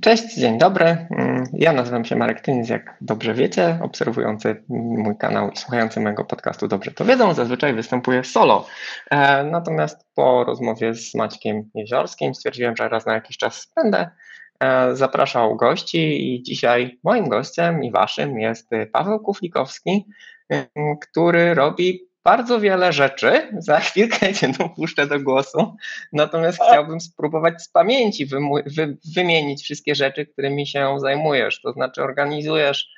Cześć, dzień dobry. Mm, Ja nazywam się Marek Tyniec, jak dobrze wiecie, obserwujący mój kanał i słuchający mojego podcastu dobrze to wiedzą, zazwyczaj występuję solo. E, Natomiast po rozmowie z Maćkiem Jeziorskim stwierdziłem, że raz na jakiś czas będę e, zapraszał gości i dzisiaj moim gościem i waszym jest Paweł Kuflikowski, e, który robi bardzo wiele rzeczy. Za chwilkę cię dopuszczę do głosu. Natomiast chciałbym spróbować z pamięci wymienić wszystkie rzeczy, którymi się zajmujesz. To znaczy organizujesz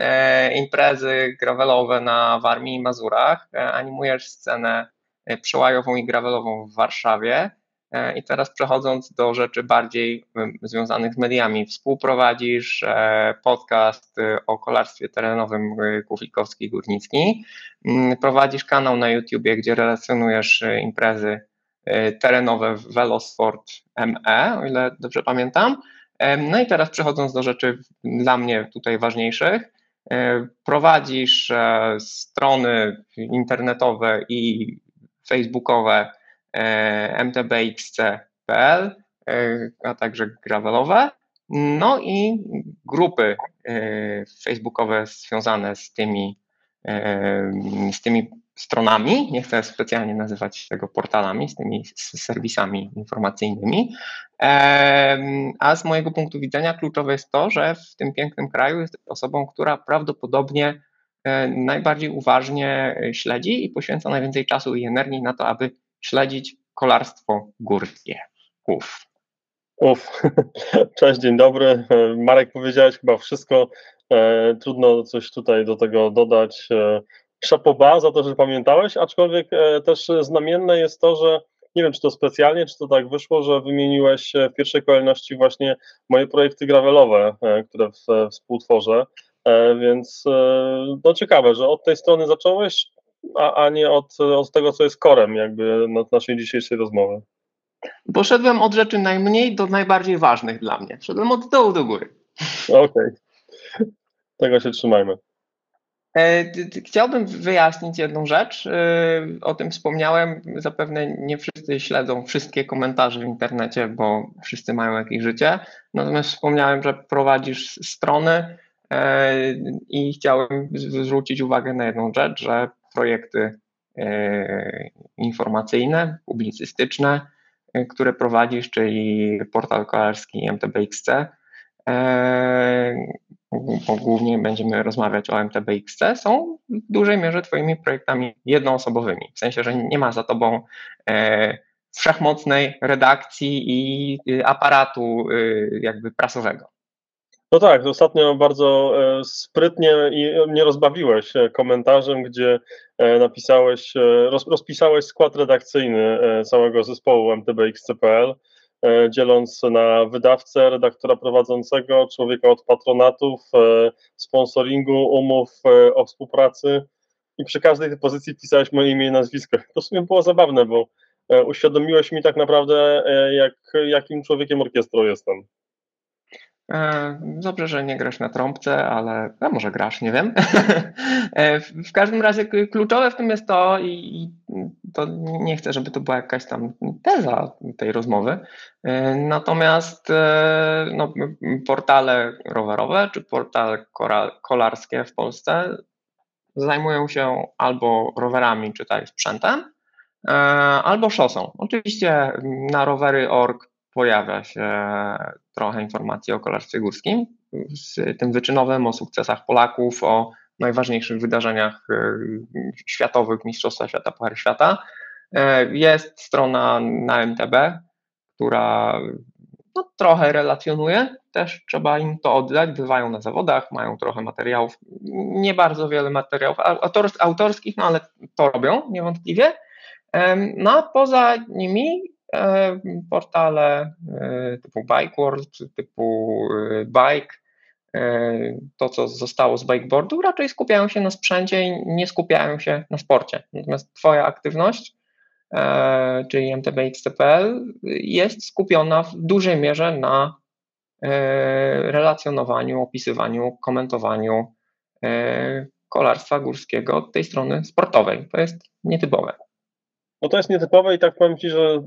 e, imprezy gravelowe na Warmii i Mazurach, e, animujesz scenę e, przełajową i gravelową w Warszawie. E, I teraz przechodząc do rzeczy bardziej związanych z mediami, współprowadzisz e, podcast e, o kolarstwie terenowym Kuflikowski Górnicki, Mm, prowadzisz kanał na YouTubie, gdzie relacjonujesz imprezy terenowe w Velosport ME, o ile dobrze pamiętam. No i teraz przechodząc do rzeczy dla mnie tutaj ważniejszych, prowadzisz strony internetowe i facebookowe mtbxc.pl, e, a także gravelowe, no i grupy e, facebookowe związane z tymi z tymi stronami, nie chcę specjalnie nazywać tego portalami, z tymi serwisami informacyjnymi. A z mojego punktu widzenia kluczowe jest to, że w tym pięknym kraju jest osobą, która prawdopodobnie e, najbardziej uważnie e, śledzi i poświęca najwięcej czasu i energii na to, aby śledzić kolarstwo górskie. Uf. Uf, cześć, dzień dobry. Marek, powiedziałeś chyba wszystko. E, Trudno coś tutaj do tego dodać. E, Szapoba za to, że pamiętałeś, aczkolwiek e, też znamienne jest to, że nie wiem, czy to specjalnie, czy to tak wyszło, że wymieniłeś w pierwszej kolejności właśnie moje projekty gravelowe, które współtworzę, więc no ciekawe, że od tej strony zacząłeś, a, a nie od, od tego, co jest korem jakby na- naszej dzisiejszej rozmowy. Poszedłem od rzeczy najmniej do najbardziej ważnych dla mnie. Szedłem od dołu do góry. Okej, tego się trzymajmy. E, Chciałbym wyjaśnić jedną rzecz. E, O tym wspomniałem. Zapewne nie wszyscy śledzą wszystkie komentarze w internecie, bo wszyscy mają jakieś życie. Natomiast wspomniałem, że prowadzisz strony e, i chciałem zwrócić uwagę na jedną rzecz, że projekty e, informacyjne, publicystyczne, e, które prowadzisz, czyli portal kolarski MTBXC, e, głównie będziemy rozmawiać o MTBXC, są w dużej mierze Twoimi projektami jednoosobowymi. W sensie, że nie ma za Tobą wszechmocnej redakcji i y, aparatu y, jakby prasowego. No tak, ostatnio bardzo e, sprytnie i mnie rozbawiłeś e, komentarzem, gdzie e, napisałeś, e, roz, rozpisałeś skład redakcyjny e, całego zespołu MTBXCPL, e, dzieląc na wydawcę, redaktora prowadzącego, człowieka od patronatów, e, sponsoringu, umów e, o współpracy i przy każdej tej pozycji wpisałeś moje imię i nazwisko. To w sumie było zabawne, bo e, uświadomiłeś mi tak naprawdę, e, jak, jakim człowiekiem orkiestrą jestem. E, Dobrze, że nie grasz na trąbce, ale a może grasz, nie wiem. E, W każdym razie kluczowe w tym jest to, i to nie chcę, żeby to była jakaś tam teza tej rozmowy. E, Natomiast no, portale rowerowe czy portale kolarskie w Polsce zajmują się albo rowerami, czy tak sprzętem, albo szosą. Oczywiście na rowery.org pojawia się trochę informacji o kolarstwie górskim, z tym wyczynowym, o sukcesach Polaków, o najważniejszych wydarzeniach e, światowych, Mistrzostwa Świata, Puchary Świata. E, Jest strona na MTB, która no, trochę relacjonuje, też trzeba im to oddać, bywają na zawodach, mają trochę materiałów, nie bardzo wiele materiałów autor, autorskich, no ale to robią niewątpliwie. Em, No a poza nimi e, portale e, typu Bike World, typu e, Bike, e, to co zostało z bikeboardu, raczej skupiają się na sprzęcie i nie skupiają się na sporcie. Natomiast Twoja aktywność, czyli mtbxcpl, jest skupiona w dużej mierze na relacjonowaniu, opisywaniu, komentowaniu kolarstwa górskiego od tej strony sportowej. To jest nietypowe. No to jest nietypowe i tak powiem Ci, że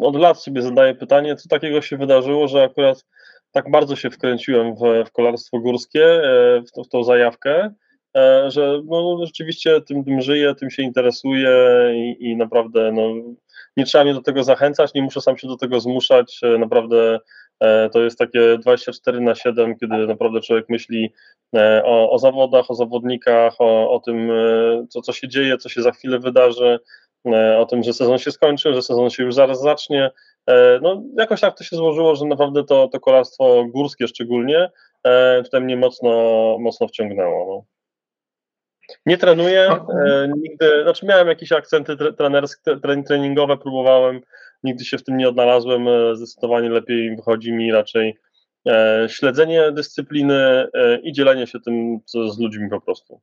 od lat sobie zadaję pytanie, co takiego się wydarzyło, że akurat tak bardzo się wkręciłem w, w kolarstwo górskie, w, to, w tą zajawkę, że no, rzeczywiście tym, tym żyję, tym się interesuję i, i naprawdę no, nie trzeba mnie do tego zachęcać, nie muszę sam się do tego zmuszać. Naprawdę to jest takie 24 na 7, kiedy naprawdę człowiek myśli o, o zawodach, o zawodnikach, o, o tym, co, co się dzieje, co się za chwilę wydarzy, o tym, że sezon się skończy, że sezon się już zaraz zacznie. No, jakoś tak to się złożyło, że naprawdę to, to kolarstwo górskie szczególnie tutaj mnie mocno, mocno wciągnęło. No. Nie trenuję, e, nigdy, znaczy miałem jakieś akcenty trenerskie, treningowe, próbowałem, nigdy się w tym nie odnalazłem, e, zdecydowanie lepiej wychodzi mi raczej e, śledzenie dyscypliny i dzielenie się tym z ludźmi po prostu.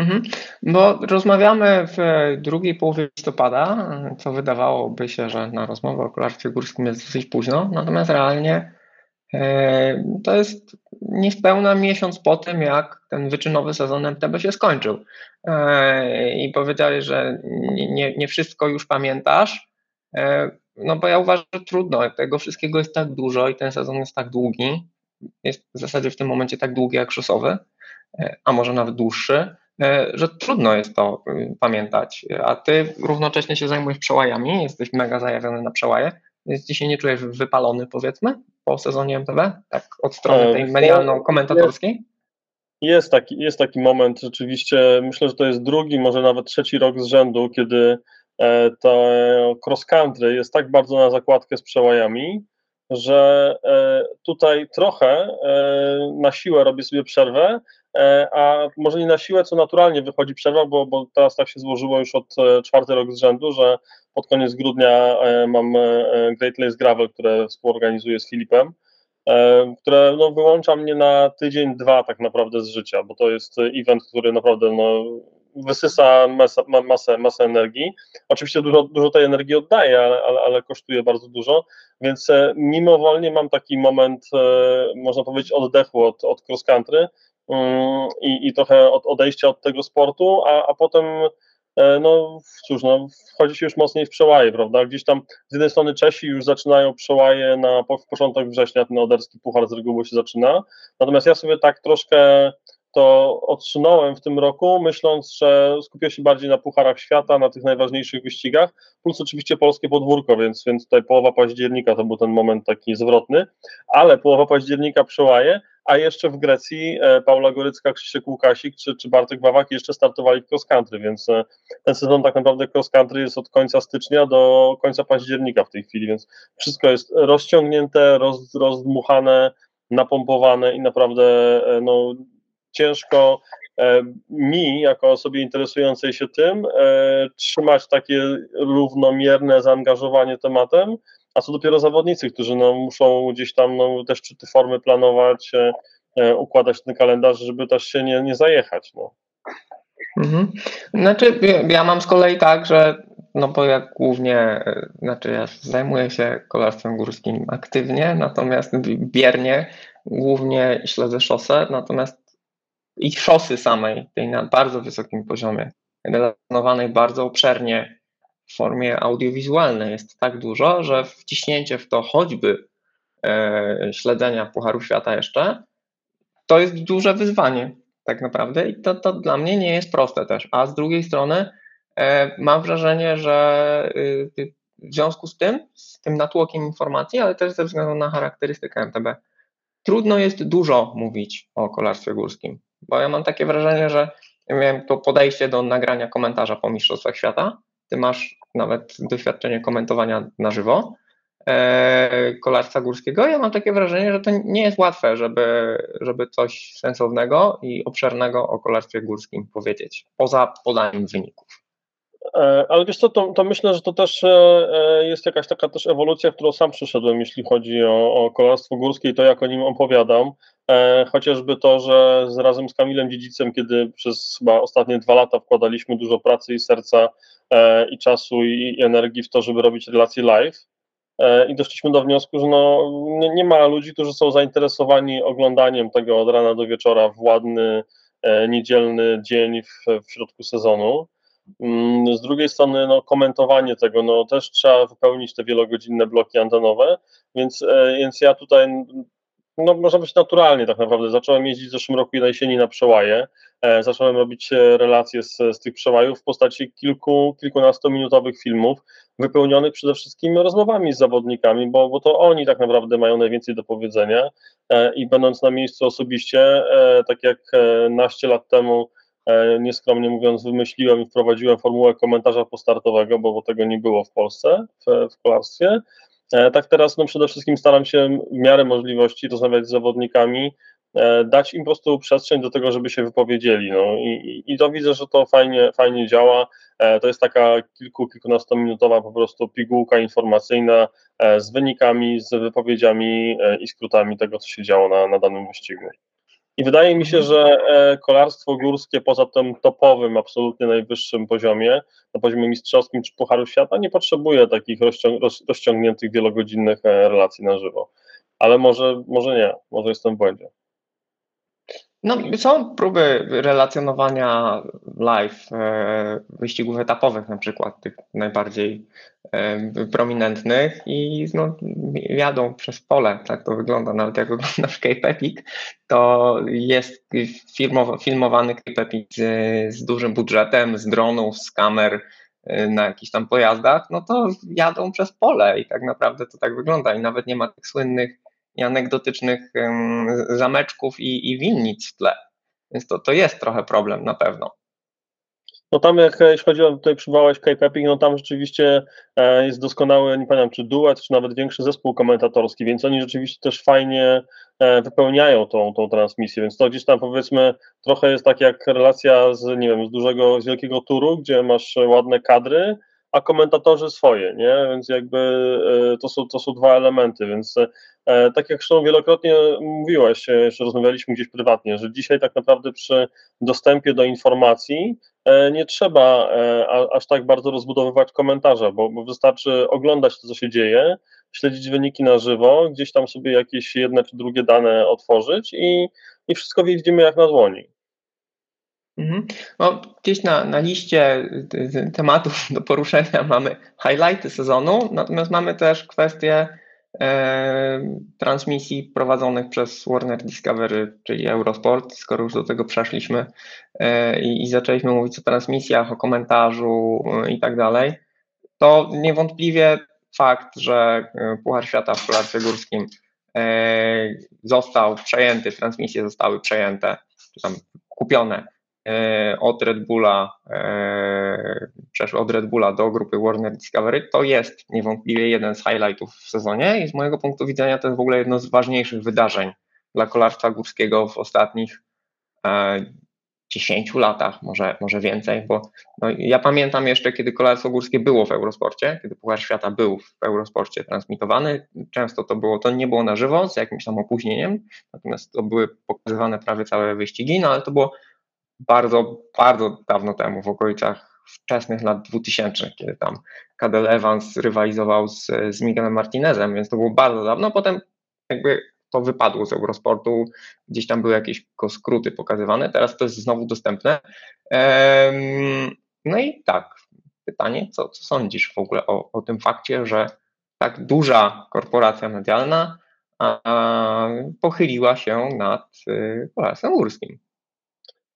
Mhm. Bo rozmawiamy w drugiej połowie listopada, co wydawałoby się, że na rozmowę o kolarstwie górskim jest dosyć późno, natomiast realnie E, to jest niespełna miesiąc po tym, jak ten wyczynowy sezon MTB się skończył. E, I powiedziałeś, że nie, nie wszystko już pamiętasz. E, no bo ja uważam, że trudno. Tego wszystkiego jest tak dużo i ten sezon jest tak długi. Jest w zasadzie w tym momencie tak długi jak szosowy, a może nawet dłuższy, że trudno jest to pamiętać. A ty równocześnie się zajmujesz przełajami, jesteś mega zajawiony na przełaje, więc dzisiaj nie czujesz wypalony, powiedzmy? po sezonie MTV? Tak od strony tej medialno-komentatorskiej? Jest taki, jest taki moment, rzeczywiście. Myślę, że to jest drugi, może nawet trzeci rok z rzędu, kiedy e, to cross country jest tak bardzo na zakładkę z przełajami, że e, tutaj trochę e, na siłę robię sobie przerwę, a może nie na siłę, co naturalnie wychodzi przerwa, bo, bo teraz tak się złożyło już od czwarty rok z rzędu, że pod koniec grudnia mam Great Lakes Gravel, które współorganizuję z Filipem, które no, wyłącza mnie na tydzień, dwa tak naprawdę z życia, bo to jest event, który naprawdę no, wysysa masę, masę, masę energii. Oczywiście dużo, dużo tej energii oddaje, ale, ale, ale kosztuje bardzo dużo, więc e, mimowolnie mam taki moment, e, można powiedzieć, oddechu od, od cross country i, i trochę od odejścia od tego sportu, a, a potem e, no cóż, no, wchodzi się już mocniej w przełaje, prawda? Gdzieś tam z jednej strony Czesi już zaczynają przełaje na początek września, ten oderski puchar z reguły się zaczyna, natomiast ja sobie tak troszkę to odsunąłem w tym roku, myśląc, że skupię się bardziej na pucharach świata, na tych najważniejszych wyścigach, plus oczywiście polskie podwórko, więc, więc tutaj połowa października to był ten moment taki zwrotny, ale połowa października przełaje, a jeszcze w Grecji e, Paula Gorycka, Krzysiek Łukasik czy, czy Bartek Bawak jeszcze startowali w cross country, więc e, ten sezon tak naprawdę cross country jest od końca stycznia do końca października w tej chwili, więc wszystko jest rozciągnięte, roz, rozdmuchane, napompowane i naprawdę e, no, ciężko e, mi, jako osobie interesującej się tym, e, trzymać takie równomierne zaangażowanie tematem, a co dopiero zawodnicy, którzy no, muszą gdzieś tam no, też szczyty formy planować, e, układać ten kalendarz, żeby też się nie, nie zajechać. No. Mhm. Znaczy, ja mam z kolei tak, że no bo ja głównie, znaczy ja zajmuję się kolarstwem górskim aktywnie, natomiast biernie głównie śledzę szosę, natomiast i szosy samej, tej na bardzo wysokim poziomie, relacjonowanej bardzo obszernie w formie audiowizualnej jest tak dużo, że wciśnięcie w to choćby e, śledzenia Pucharu Świata jeszcze, to jest duże wyzwanie tak naprawdę i to, to dla mnie nie jest proste też. A z drugiej strony e, mam wrażenie, że y, w związku z tym, z tym natłokiem informacji, ale też ze względu na charakterystykę MTB, trudno jest dużo mówić o kolarstwie górskim. Bo ja mam takie wrażenie, że ja miałem to podejście do nagrania komentarza po Mistrzostwach Świata. Ty masz nawet doświadczenie komentowania na żywo e, kolarstwa górskiego. Ja mam takie wrażenie, że to nie jest łatwe, żeby, żeby coś sensownego i obszernego o kolarstwie górskim powiedzieć, poza podaniem wyników. E, ale wiesz co, to, to, myślę, że to też e, jest jakaś taka też ewolucja, w którą sam przyszedłem, jeśli chodzi o, o kolarstwo górskie i to, jak o nim opowiadam. E, chociażby to, że z, razem z Kamilem Dziedzicem, kiedy przez chyba ostatnie dwa lata wkładaliśmy dużo pracy i serca e, i czasu i, energii w to, żeby robić relacje live e, i doszliśmy do wniosku, że no, nie, nie, ma ludzi, którzy są zainteresowani oglądaniem tego od rana do wieczora w ładny, niedzielny dzień w, w środku sezonu. Mm, z drugiej strony, no, komentowanie tego, no, też trzeba wypełnić te wielogodzinne bloki antenowe, więc, e, więc ja tutaj no, można być naturalnie tak naprawdę. Zacząłem jeździć w zeszłym roku na jesieni na przełaje. E, zacząłem robić e, relacje z, z tych przełajów w postaci kilku, kilkunastominutowych filmów, wypełnionych przede wszystkim rozmowami z zawodnikami, bo, bo to oni tak naprawdę mają najwięcej do powiedzenia i będąc na miejscu osobiście, tak jak naście lat temu nieskromnie mówiąc, wymyśliłem i wprowadziłem formułę komentarza postartowego, bo, bo tego nie było w Polsce w, w kolarstwie. E, tak teraz no przede wszystkim staram się w miarę możliwości rozmawiać z zawodnikami, e, dać im po prostu przestrzeń do tego, żeby się wypowiedzieli. No i, i to widzę, że to fajnie, fajnie działa. E, to jest taka kilku, kilkunastominutowa po prostu pigułka informacyjna z wynikami, z wypowiedziami i skrótami tego, co się działo na, na danym wyścigu. I wydaje mi się, że e, kolarstwo górskie poza tym topowym, absolutnie najwyższym poziomie, na poziomie mistrzowskim czy Pucharu Świata, nie potrzebuje takich rozciąg rozciągniętych wielogodzinnych e, relacji na żywo. Ale może, może nie, może jestem w błędzie. No, są próby relacjonowania live e, wyścigów etapowych, na przykład tych najbardziej e, prominentnych i no, jadą przez pole, tak to wygląda. Nawet jak oglądasz Cape Epic, to jest filmowany Cape Epic z, z dużym budżetem, z dronów, z kamer e, na jakichś tam pojazdach, no to jadą przez pole i tak naprawdę to tak wygląda i nawet nie ma tych słynnych i anegdotycznych zameczków i, i winnic w tle. Więc to, to jest trochę problem na pewno. No tam jak jeśli chodzi o, tutaj przywołałeś Epic, no tam rzeczywiście e, jest doskonały, nie pamiętam czy duet, czy nawet większy zespół komentatorski, więc oni rzeczywiście też fajnie e, wypełniają tą, tą transmisję, więc to gdzieś tam powiedzmy trochę jest tak jak relacja z, nie wiem, z dużego, z wielkiego turu, gdzie masz ładne kadry, a komentatorzy swoje, nie? Więc jakby e, to są, to są dwa elementy, więc e, tak jak zresztą wielokrotnie mówiłeś, e, jeszcze rozmawialiśmy gdzieś prywatnie, że dzisiaj tak naprawdę przy dostępie do informacji nie trzeba aż tak bardzo rozbudowywać komentarza, bo, wystarczy oglądać to, co się dzieje, śledzić wyniki na żywo, gdzieś tam sobie jakieś jedne czy drugie dane otworzyć i, i wszystko widzimy jak na dłoni. Mhm. No, gdzieś na, na liście tematów do poruszenia mamy highlighty sezonu, natomiast mamy też kwestie e, transmisji prowadzonych przez Warner Discovery, czyli Eurosport, skoro już do tego przeszliśmy e, i, i zaczęliśmy mówić o transmisjach, o komentarzu e, i tak dalej, to niewątpliwie fakt, że e, Puchar Świata w kolarstwie górskim e, został przejęty, transmisje zostały przejęte, czy tam kupione od Red Bulla, e, przeszły od Red Bulla do grupy Warner Discovery, to jest niewątpliwie jeden z highlightów w sezonie i z mojego punktu widzenia to jest w ogóle jedno z ważniejszych wydarzeń dla kolarstwa górskiego w ostatnich 10 e, latach, może, może więcej, bo no, ja pamiętam jeszcze, kiedy kolarstwo górskie było w Eurosporcie, kiedy Puchar Świata był w Eurosporcie transmitowany, często to było, to nie było na żywo, z jakimś tam opóźnieniem, natomiast to były pokazywane prawie całe wyścigi, no ale to było bardzo, bardzo dawno temu, w okolicach wczesnych lat 2000, kiedy tam Cadel Evans rywalizował z, z Miguelem Martinezem, więc to było bardzo dawno. Potem jakby to wypadło z Eurosportu, gdzieś tam były jakieś skróty pokazywane, teraz to jest znowu dostępne. No i tak, pytanie, co, co sądzisz w ogóle o, o tym fakcie, że tak duża korporacja medialna a, pochyliła się nad y, górskim?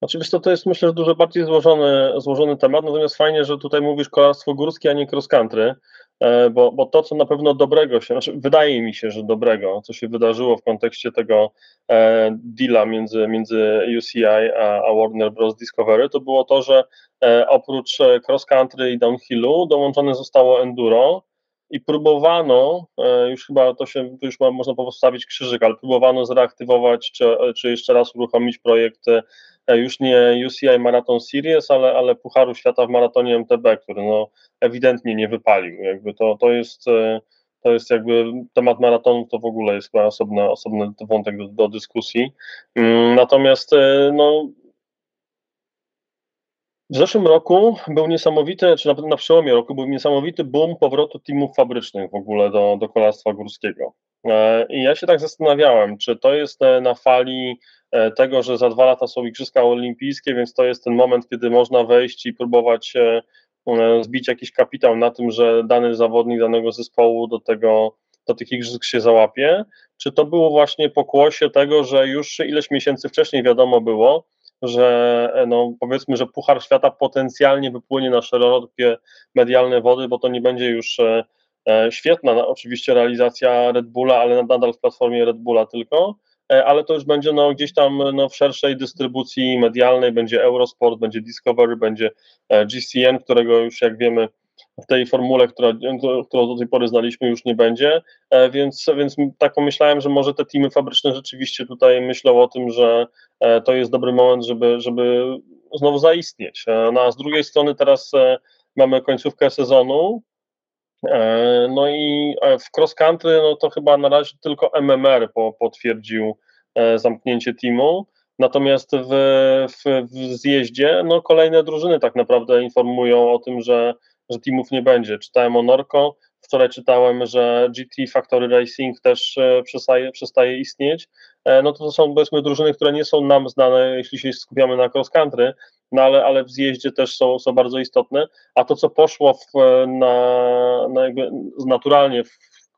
Oczywiście to jest myślę, że dużo bardziej złożony, złożony temat, natomiast fajnie, że tutaj mówisz kolarstwo górskie, a nie cross country, e, bo, bo to, co na pewno dobrego się, znaczy wydaje mi się, że dobrego, co się wydarzyło w kontekście tego e, deala między, między UCI a, a Warner Bros. Discovery, to było to, że e, oprócz e, cross country i downhillu dołączone zostało enduro, i próbowano, e, już chyba to się, to już można postawić krzyżyk, ale próbowano zreaktywować, czy, czy jeszcze raz uruchomić projekt już nie UCI Marathon Series, ale, ale Pucharu Świata w maratonie MTB, który no ewidentnie nie wypalił. Jakby to, to jest e, to jest jakby temat maratonu, to w ogóle jest chyba osobny, osobny wątek do, do dyskusji. Mm, natomiast no, W zeszłym roku był niesamowity, czy na, na przełomie roku był niesamowity boom powrotu teamów fabrycznych w ogóle do, do kolarstwa górskiego. E, I ja się tak zastanawiałem, czy to jest e, na fali e, tego, że za dwa lata są Igrzyska Olimpijskie, więc to jest ten moment, kiedy można wejść i próbować zbić jakiś kapitał na tym, że dany zawodnik danego zespołu do tego do tych igrzysk się załapie, czy to było właśnie pokłosie tego, że już ileś miesięcy wcześniej wiadomo było, że e, no, powiedzmy, że Puchar Świata potencjalnie wypłynie na szerokie medialne wody, bo to nie będzie już e, e, świetna no, oczywiście realizacja Red Bulla, ale nadal w platformie Red Bulla tylko, ale to już będzie no, gdzieś tam no, w szerszej dystrybucji medialnej, będzie Eurosport, będzie Discovery, będzie GCN, którego już jak wiemy w tej formule, która, którą do tej pory znaliśmy, już nie będzie, e, więc, więc tak pomyślałem, że może te teamy fabryczne rzeczywiście tutaj myślą o tym, że e, to jest dobry moment, żeby, żeby znowu zaistnieć. E, no a z drugiej strony teraz mamy końcówkę sezonu, no i w cross country, no to chyba na razie tylko MMR potwierdził zamknięcie teamu. Natomiast w, w, w zjeździe, no kolejne drużyny tak naprawdę informują o tym, że że teamów nie będzie. Czytałem o Norco, wczoraj czytałem, że GT Factory Racing też e, przestaje, przestaje istnieć. E, no to, są powiedzmy drużyny, które nie są nam znane, jeśli się skupiamy na cross country, no ale, ale w zjeździe też są, są bardzo istotne. A to, co poszło w, na, na jakby naturalnie w,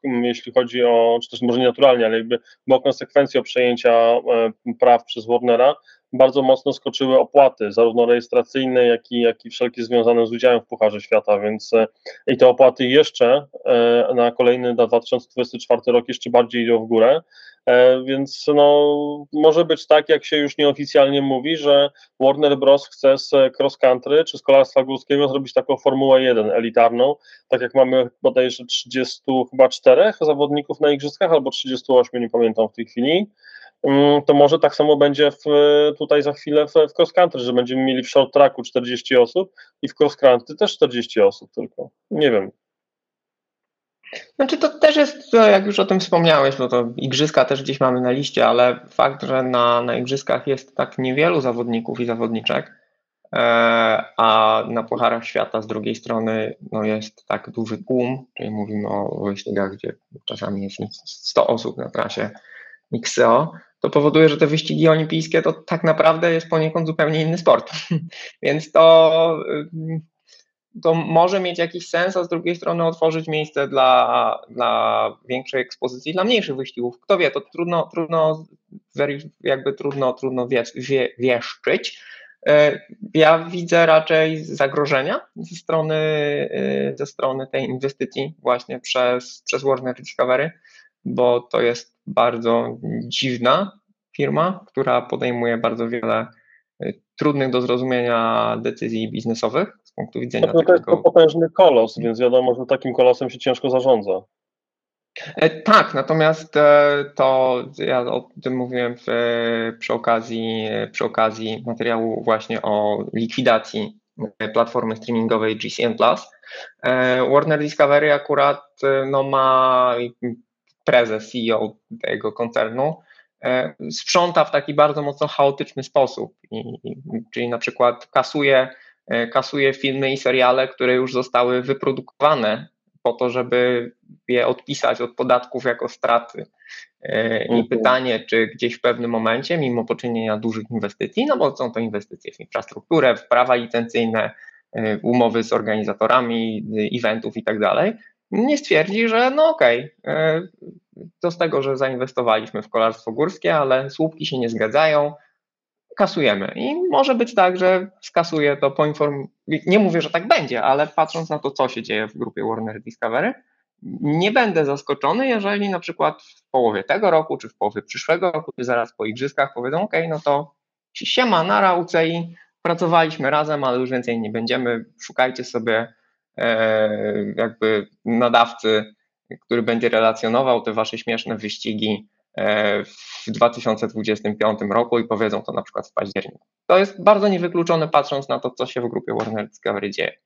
jeśli chodzi o, czy też może nie naturalnie, ale jakby było konsekwencją przejęcia e, praw przez Warnera, bardzo mocno skoczyły opłaty, zarówno rejestracyjne, jak i, jak i wszelkie związane z udziałem w Pucharze Świata, więc e, i te opłaty jeszcze e, na kolejny, na 2024 rok jeszcze bardziej idą w górę, e, więc no, może być tak, jak się już nieoficjalnie mówi, że Warner Bros. chce z cross country czy z kolarstwa górskiego zrobić taką Formułę 1 elitarną, tak jak mamy bodajże 34 zawodników na igrzyskach, albo 38, nie pamiętam w tej chwili, to może tak samo będzie w, tutaj za chwilę w, w cross country, że będziemy mieli w short tracku 40 osób i w cross country też 40 osób tylko. Nie wiem. Znaczy to też jest, jak już o tym wspomniałeś, bo to igrzyska też gdzieś mamy na liście, ale fakt, że na, na igrzyskach jest tak niewielu zawodników i zawodniczek, e, a na Pucharach Świata z drugiej strony no jest tak duży tłum, czyli mówimy o wyścigach, gdzie czasami jest 100 osób na trasie XCO, to powoduje, że te wyścigi olimpijskie to tak naprawdę jest poniekąd zupełnie inny sport. Więc to, to może mieć jakiś sens, a z drugiej strony otworzyć miejsce dla, dla większej ekspozycji, dla mniejszych wyścigów. Kto wie, to trudno, trudno jakby trudno, trudno wie, wie, wieszczyć. E, ja widzę raczej zagrożenia ze strony, e, ze strony tej inwestycji właśnie przez, przez Warner Discovery, bo to jest bardzo dziwna firma, która podejmuje bardzo wiele y, trudnych do zrozumienia decyzji biznesowych z punktu widzenia. No to jest to potężny kolos, więc wiadomo, że takim kolosem się ciężko zarządza. E, tak, natomiast e, to ja o tym mówiłem w, przy, okazji, przy okazji materiału właśnie o likwidacji platformy streamingowej GCN Plus. E, Warner Discovery akurat no, ma prezes, CEO tego koncernu, e, sprząta w taki bardzo mocno chaotyczny sposób. I, czyli na przykład kasuje, e, kasuje filmy i seriale, które już zostały wyprodukowane po to, żeby je odpisać od podatków jako straty. E, I mhm. pytanie, czy gdzieś w pewnym momencie, mimo poczynienia dużych inwestycji, no bo są to inwestycje w infrastrukturę, w prawa licencyjne, umowy z organizatorami eventów i tak dalej, nie stwierdzi, że no okej, okay, to z tego, że zainwestowaliśmy w kolarstwo górskie, ale słupki się nie zgadzają, kasujemy. I może być tak, że skasuje to poinform... Nie mówię, że tak będzie, ale patrząc na to, co się dzieje w grupie Warner Discovery, nie będę zaskoczony, jeżeli na przykład w połowie tego roku, czy w połowie przyszłego roku, czy zaraz po igrzyskach powiedzą, ok, no to siema, nara UCI, pracowaliśmy razem, ale już więcej nie będziemy, szukajcie sobie e, jakby nadawcy który będzie relacjonował te wasze śmieszne wyścigi e, w 2025 roku i powiedzą to na przykład w październiku. To jest bardzo niewykluczone patrząc na to, co się w grupie Warner Discovery dzieje.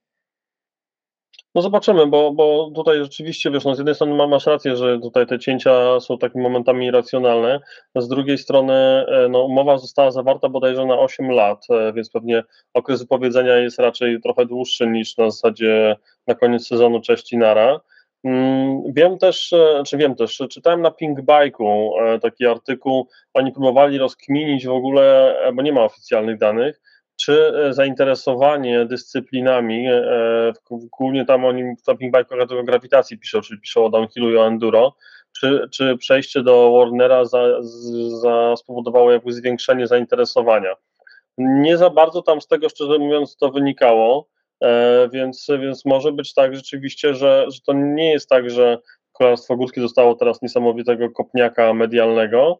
No zobaczymy, bo, bo tutaj rzeczywiście, wiesz, no z jednej strony masz rację, że tutaj te cięcia są takimi momentami irracjonalne, z drugiej strony e, no, umowa została zawarta bodajże na 8 lat, e, więc pewnie okres wypowiedzenia jest raczej trochę dłuższy niż na zasadzie na koniec sezonu cześć i nara. Mm, wiem też, e, czy wiem też, czytałem na Pink Bike'u taki artykuł, oni próbowali rozkminić w ogóle, bo nie ma oficjalnych danych, czy e, zainteresowanie dyscyplinami, e, e, głównie tam oni w Jumping Bike o grawitacji piszą, czyli piszą o downhillu i o enduro, czy, czy przejście do Warnera za, za spowodowało jakby zwiększenie zainteresowania. Nie za bardzo tam z tego, szczerze mówiąc, to wynikało, więc, więc może być tak rzeczywiście, że, że to nie jest tak, że kolarstwo górskie zostało teraz niesamowitego kopniaka medialnego,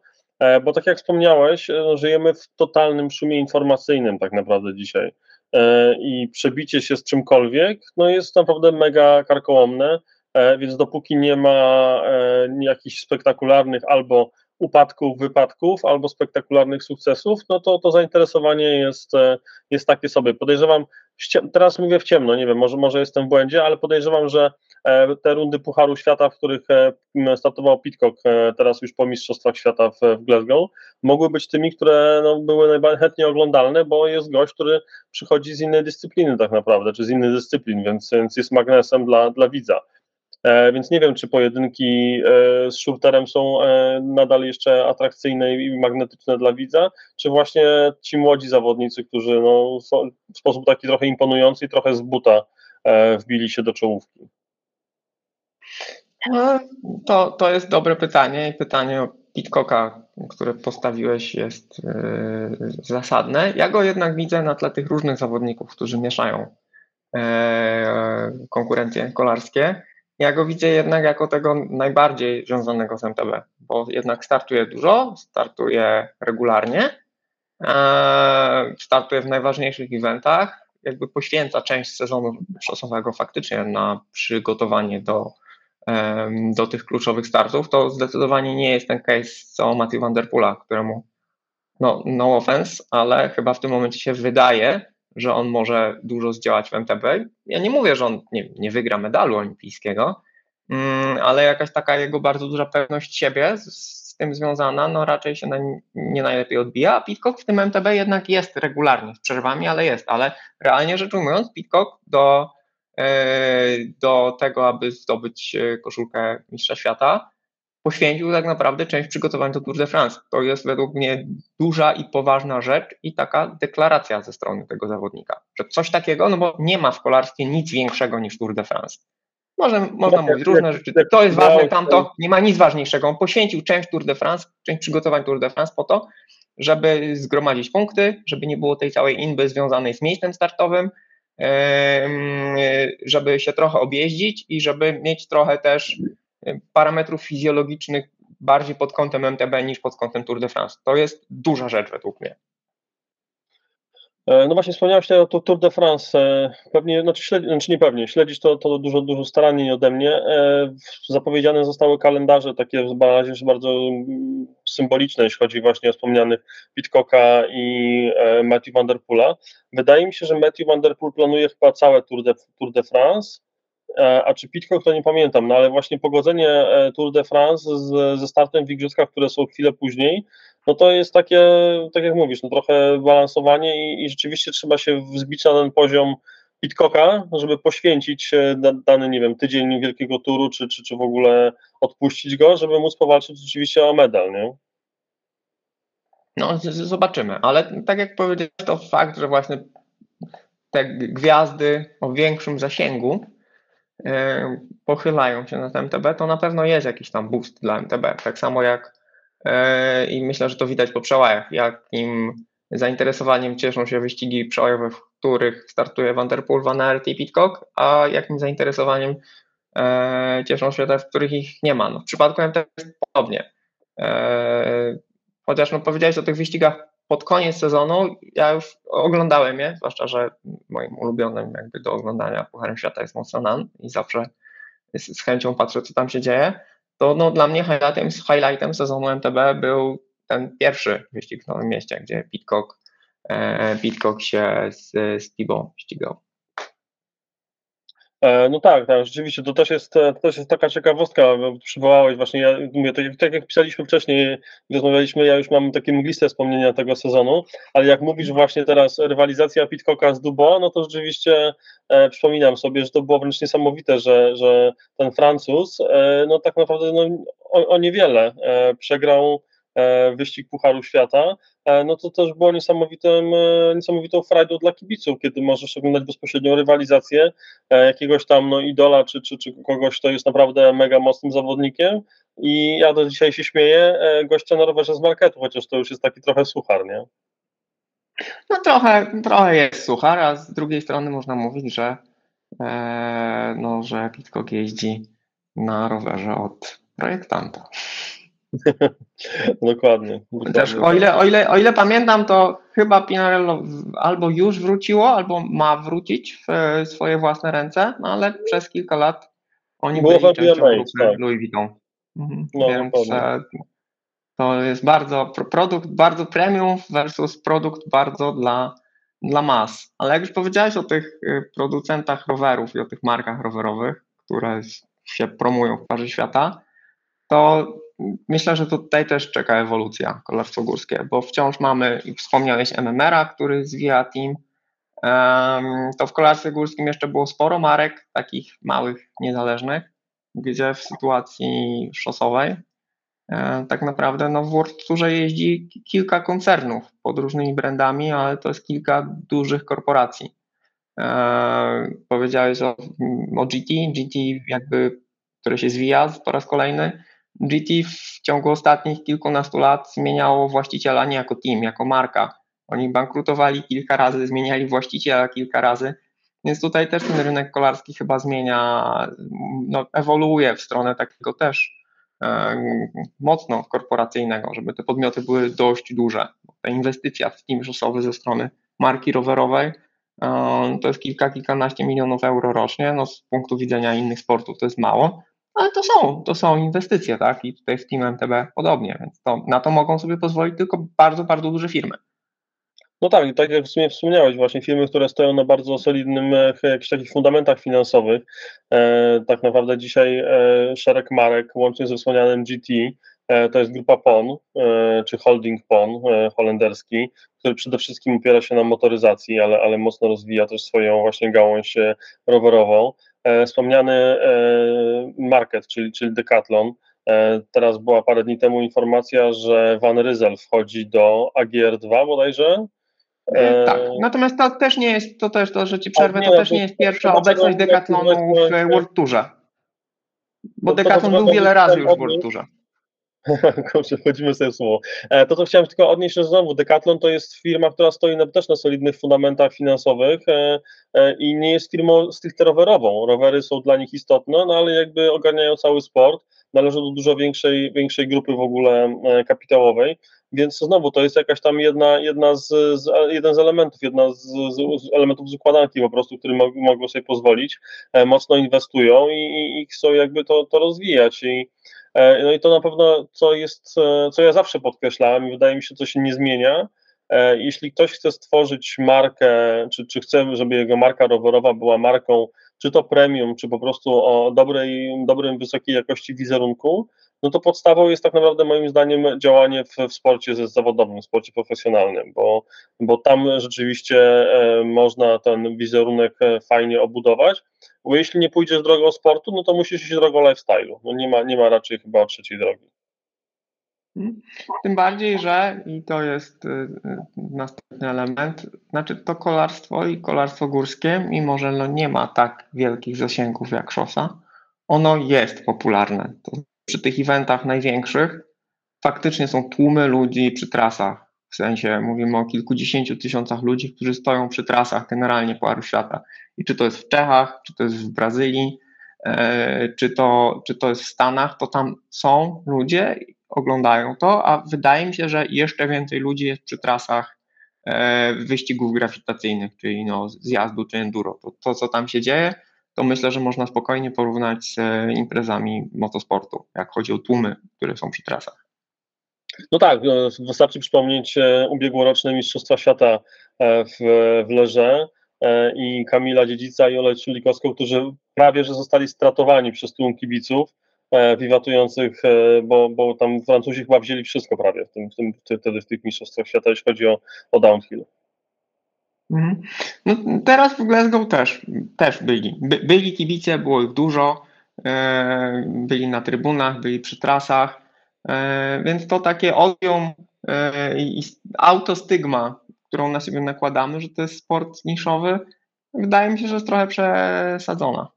bo tak jak wspomniałeś, e, no, żyjemy w totalnym szumie informacyjnym tak naprawdę dzisiaj e, i przebicie się z czymkolwiek no jest naprawdę mega karkołomne, więc dopóki nie ma jakichś spektakularnych albo upadków, wypadków, albo spektakularnych sukcesów, no to to zainteresowanie jest, jest takie sobie. Podejrzewam, teraz mówię w ciemno, nie wiem, może, może jestem w błędzie, ale podejrzewam, że E, te rundy Pucharu Świata, w których e, startował Pitcock e, teraz już po Mistrzostwach Świata w, w Glasgow, mogły być tymi, które no, były najchętniej oglądalne, bo jest gość, który przychodzi z innej dyscypliny tak naprawdę, czy z innych dyscyplin, więc, więc jest magnesem dla, dla widza. Więc nie wiem, czy pojedynki z shooterem są nadal jeszcze atrakcyjne i magnetyczne dla widza, czy właśnie ci młodzi zawodnicy, którzy no, w sposób taki trochę imponujący i trochę z buta wbili się do czołówki. No, to, to jest dobre pytanie i pytanie o Pitcocka, które postawiłeś jest yy, zasadne. Ja go jednak widzę na tle tych różnych zawodników, którzy mieszają yy, konkurencje kolarskie. Ja go widzę jednak jako tego najbardziej związanego z MTB, bo jednak startuje dużo, startuje regularnie, yy, startuje w najważniejszych eventach, jakby poświęca część sezonu szosowego faktycznie na przygotowanie do do tych kluczowych startów, to zdecydowanie nie jest ten case co Matthew Van Der Poola, któremu no, no offense, ale chyba w tym momencie się wydaje, że on może dużo zdziałać w MTB. Ja nie mówię, że on nie, nie wygra medalu olimpijskiego, mm, ale jakaś taka jego bardzo duża pewność siebie z, tym związana, no raczej się na, nie najlepiej odbija, a Pitcock w tym MTB jednak jest regularnie, z przerwami, ale jest, ale realnie rzecz ujmując, Pitcock do do tego, aby zdobyć e, koszulkę Mistrza Świata, poświęcił tak naprawdę część przygotowań do Tour de France. To jest według mnie duża i poważna rzecz i taka deklaracja ze strony tego zawodnika, że coś takiego, no bo nie ma w kolarstwie nic większego niż Tour de France. Może, można mówić różne rzeczy, to jest ważne, tamto, nie ma nic ważniejszego. On poświęcił część Tour de France, część przygotowań Tour de France po to, żeby zgromadzić punkty, żeby nie było tej całej inby związanej z miejscem startowym, żeby się trochę objeździć i żeby mieć trochę też parametrów fizjologicznych bardziej pod kątem MTB niż pod kątem Tour de France. To jest duża rzecz według mnie. E, no właśnie wspomniałeś o Tour de France. E, pewnie, znaczy, śledzi, znaczy nie pewnie, śledzisz to, to dużo, dużo starannie ode mnie. E, zapowiedziane zostały kalendarze takie w razie bardzo mm, symboliczne, jeśli chodzi właśnie o wspomnianych Pitcocka i Matthew Van Der Poola. Wydaje mi się, że Matthew Van Der Poel planuje chyba całe Tour de, Tour de France, a czy Pitcock to nie pamiętam, no ale właśnie pogodzenie Tour de France z, ze startem w Igrzyskach, które są chwilę później, no to jest takie, tak jak mówisz, no trochę balansowanie i, i rzeczywiście trzeba się wzbić na ten poziom Pitcocka, żeby poświęcić dany, nie wiem, tydzień wielkiego turu, czy, czy, czy w ogóle odpuścić go, żeby móc powalczyć rzeczywiście o medal, nie? No, zobaczymy, ale tak jak powiedziałeś, to fakt, że właśnie te gwiazdy o większym zasięgu e, pochylają się na MTB, to na pewno jest jakiś tam boost dla MTB. Tak samo jak i myślę, że to widać po przełajach, jakim zainteresowaniem cieszą się wyścigi przełajowe, w których startuje Van Der Poel, Van Aert i Pitcock, a jakim zainteresowaniem e, cieszą się te, w których ich nie ma. No, w przypadku MT jest podobnie. E, chociaż no, powiedziałeś o tych wyścigach pod koniec sezonu, ja już oglądałem je, zwłaszcza, że moim ulubionym jakby do oglądania Pucharem Świata jest mocno NAN i zawsze z chęcią patrzę, co tam się dzieje to no, dla mnie highlightem, highlightem sezonu MTB był ten pierwszy wyścig w Nowym Mieście, gdzie Pitcock, e, Pitcock się z, z Tibo ścigał. E, no tak, tak, rzeczywiście to też jest, to też jest taka ciekawostka, przywołałeś właśnie, ja mówię, tak, tak jak pisaliśmy wcześniej, rozmawialiśmy, ja już mam takie mgliste wspomnienia tego sezonu, ale jak mówisz właśnie teraz rywalizacja Pitcocka z Dubois, no to rzeczywiście e, przypominam sobie, że to było wręcz niesamowite, że, że ten Francuz, e, no tak naprawdę no, o, o niewiele e, przegrał wyścig Pucharu Świata, e, no to też było niesamowitym, e, niesamowitą frajdą dla kibiców, kiedy możesz oglądać bezpośrednią rywalizację e, jakiegoś tam no, idola, czy, czy, czy kogoś, kto jest naprawdę mega mocnym zawodnikiem i ja do dzisiaj się śmieję, e, gościa na rowerze z marketu, chociaż to już jest taki trochę suchar, nie? No trochę, trochę jest suchar, a z drugiej strony można mówić, że, e, no, że Pitcock jeździ na rowerze od projektanta. Dokładnie. dokładnie Też o ile, o, ile, o ile pamiętam, to chyba Pinarello albo już wróciło, albo ma wrócić w swoje własne ręce, no ale przez kilka lat oni Było byli częścią grupy tak. Louis Vuitton. Mhm. No, Więc e, to jest bardzo pro- produkt bardzo premium versus produkt bardzo dla, dla mas. Ale jak już powiedziałeś o tych e, producentach rowerów i o tych markach rowerowych, które się promują w parze świata, to myślę, że tutaj też czeka ewolucja kolarstwo górskie, bo wciąż mamy, wspomniałeś MMR-a, który zwija team, to w kolarstwie górskim jeszcze było sporo marek, takich małych, niezależnych, gdzie w sytuacji szosowej e, tak naprawdę no, w World Tourze jeździ ki- kilka koncernów pod różnymi brandami, ale to jest kilka dużych korporacji. E, powiedziałeś o, o GT, GT jakby, które się zwija po raz kolejny. GT w ciągu ostatnich kilkunastu lat zmieniało właściciela nie jako team, jako marka. Oni bankrutowali kilka razy, zmieniali właściciela kilka razy, więc tutaj też ten rynek kolarski chyba zmienia, no, ewoluuje w stronę takiego też e, mocno korporacyjnego, żeby te podmioty były dość duże. Ta inwestycja w team szosowy ze strony marki rowerowej e, to jest kilka, kilkanaście milionów euro rocznie. No, z punktu widzenia innych sportów to jest mało, ale to są, to są inwestycje, tak? I tutaj w Team MTB podobnie, więc to, na to mogą sobie pozwolić tylko bardzo, bardzo duże firmy. No tak, i tak jak w sumie wspomniałeś, właśnie firmy, które stoją na bardzo solidnym e, jakichś takich fundamentach finansowych. E, tak naprawdę dzisiaj e, szereg marek, łącznie ze wspomnianym GT, e, to jest grupa PON, e, czy holding PON e, holenderski, który przede wszystkim opiera się na motoryzacji, ale, ale mocno rozwija też swoją właśnie gałąź rowerową. E, wspomniany e, market, czyli, czyli Decathlon, e, Teraz była parę dni temu informacja, że Van Ryzel wchodzi do AGR2 bodajże. Tak, natomiast to też nie jest, to też, to, że ci przerwę, nie, to też nie jest pierwsza obecność Decathlonu w World Tourze. Bo Decathlon był wiele razy już w World Tourze. Kurczę, wchodzimy sobie w słowo. E, To, co chciałem tylko odnieść, że znowu Decathlon to jest firma, która stoi na, też na solidnych fundamentach finansowych e, e, i nie jest firmą stricte rowerową. Rowery są dla nich istotne, no ale jakby ogarniają cały sport, należą do dużo większej, większej grupy w ogóle kapitałowej, więc znowu to jest jakaś tam jedna, jedna z, z, jeden z elementów, jedna z, z, elementów z układanki po prostu, którym mog, mogą sobie pozwolić, mocno inwestują i, i, i chcą jakby to, to rozwijać i No i to na pewno, co jest, e, co ja zawsze podkreślałem i wydaje mi się, co się nie zmienia. e, Jeśli ktoś chce stworzyć markę, czy, czy chce, żeby jego marka rowerowa była marką, czy to premium, czy po prostu o dobrej, dobrym, wysokiej jakości wizerunku, no to podstawą jest tak naprawdę moim zdaniem działanie w, w sporcie ze zawodowym, w sporcie profesjonalnym, bo, bo tam rzeczywiście e, można ten wizerunek e, fajnie obudować. Bo jeśli nie pójdziesz drogą sportu, no to musisz iść drogą lifestyle'u. No nie ma, nie ma raczej chyba trzeciej drogi. Tym bardziej, że i to jest y, y, następny element, znaczy to kolarstwo i kolarstwo górskie, mimo że no nie ma tak wielkich zasięgów jak szosa, ono jest popularne. To przy tych eventach największych faktycznie są tłumy ludzi przy trasach. W sensie mówimy o kilkudziesięciu tysiącach ludzi, którzy stoją przy trasach generalnie po Aru Świata. I czy to jest w Czechach, czy to jest w Brazylii, e, czy to, czy to jest w Stanach, to tam są ludzie, oglądają to, a wydaje mi się, że jeszcze więcej ludzi jest przy trasach e, wyścigów grawitacyjnych, czyli no, zjazdu czy enduro. To, to, co tam się dzieje, to myślę, że można spokojnie porównać z e, imprezami motosportu, jak chodzi o tłumy, które są przy trasach. No tak, no, wystarczy przypomnieć e, ubiegłoroczne Mistrzostwa Świata e, w, w Leże e, i Kamila Dziedzica i Olę Ciulikowską, którzy prawie że zostali stratowani przez tłum kibiców wiwatujących, bo, bo tam Francuzi chyba wzięli wszystko prawie w tym, w tym, wtedy w tych mistrzostwach świata, jeśli chodzi o, o downhill. Mhm. No, teraz w Glasgow też, też byli. By, byli kibice, było ich dużo, byli na trybunach, byli przy trasach, więc to takie odium e, i autostygma, którą na siebie nakładamy, że to jest sport niszowy, wydaje mi się, że jest trochę przesadzona.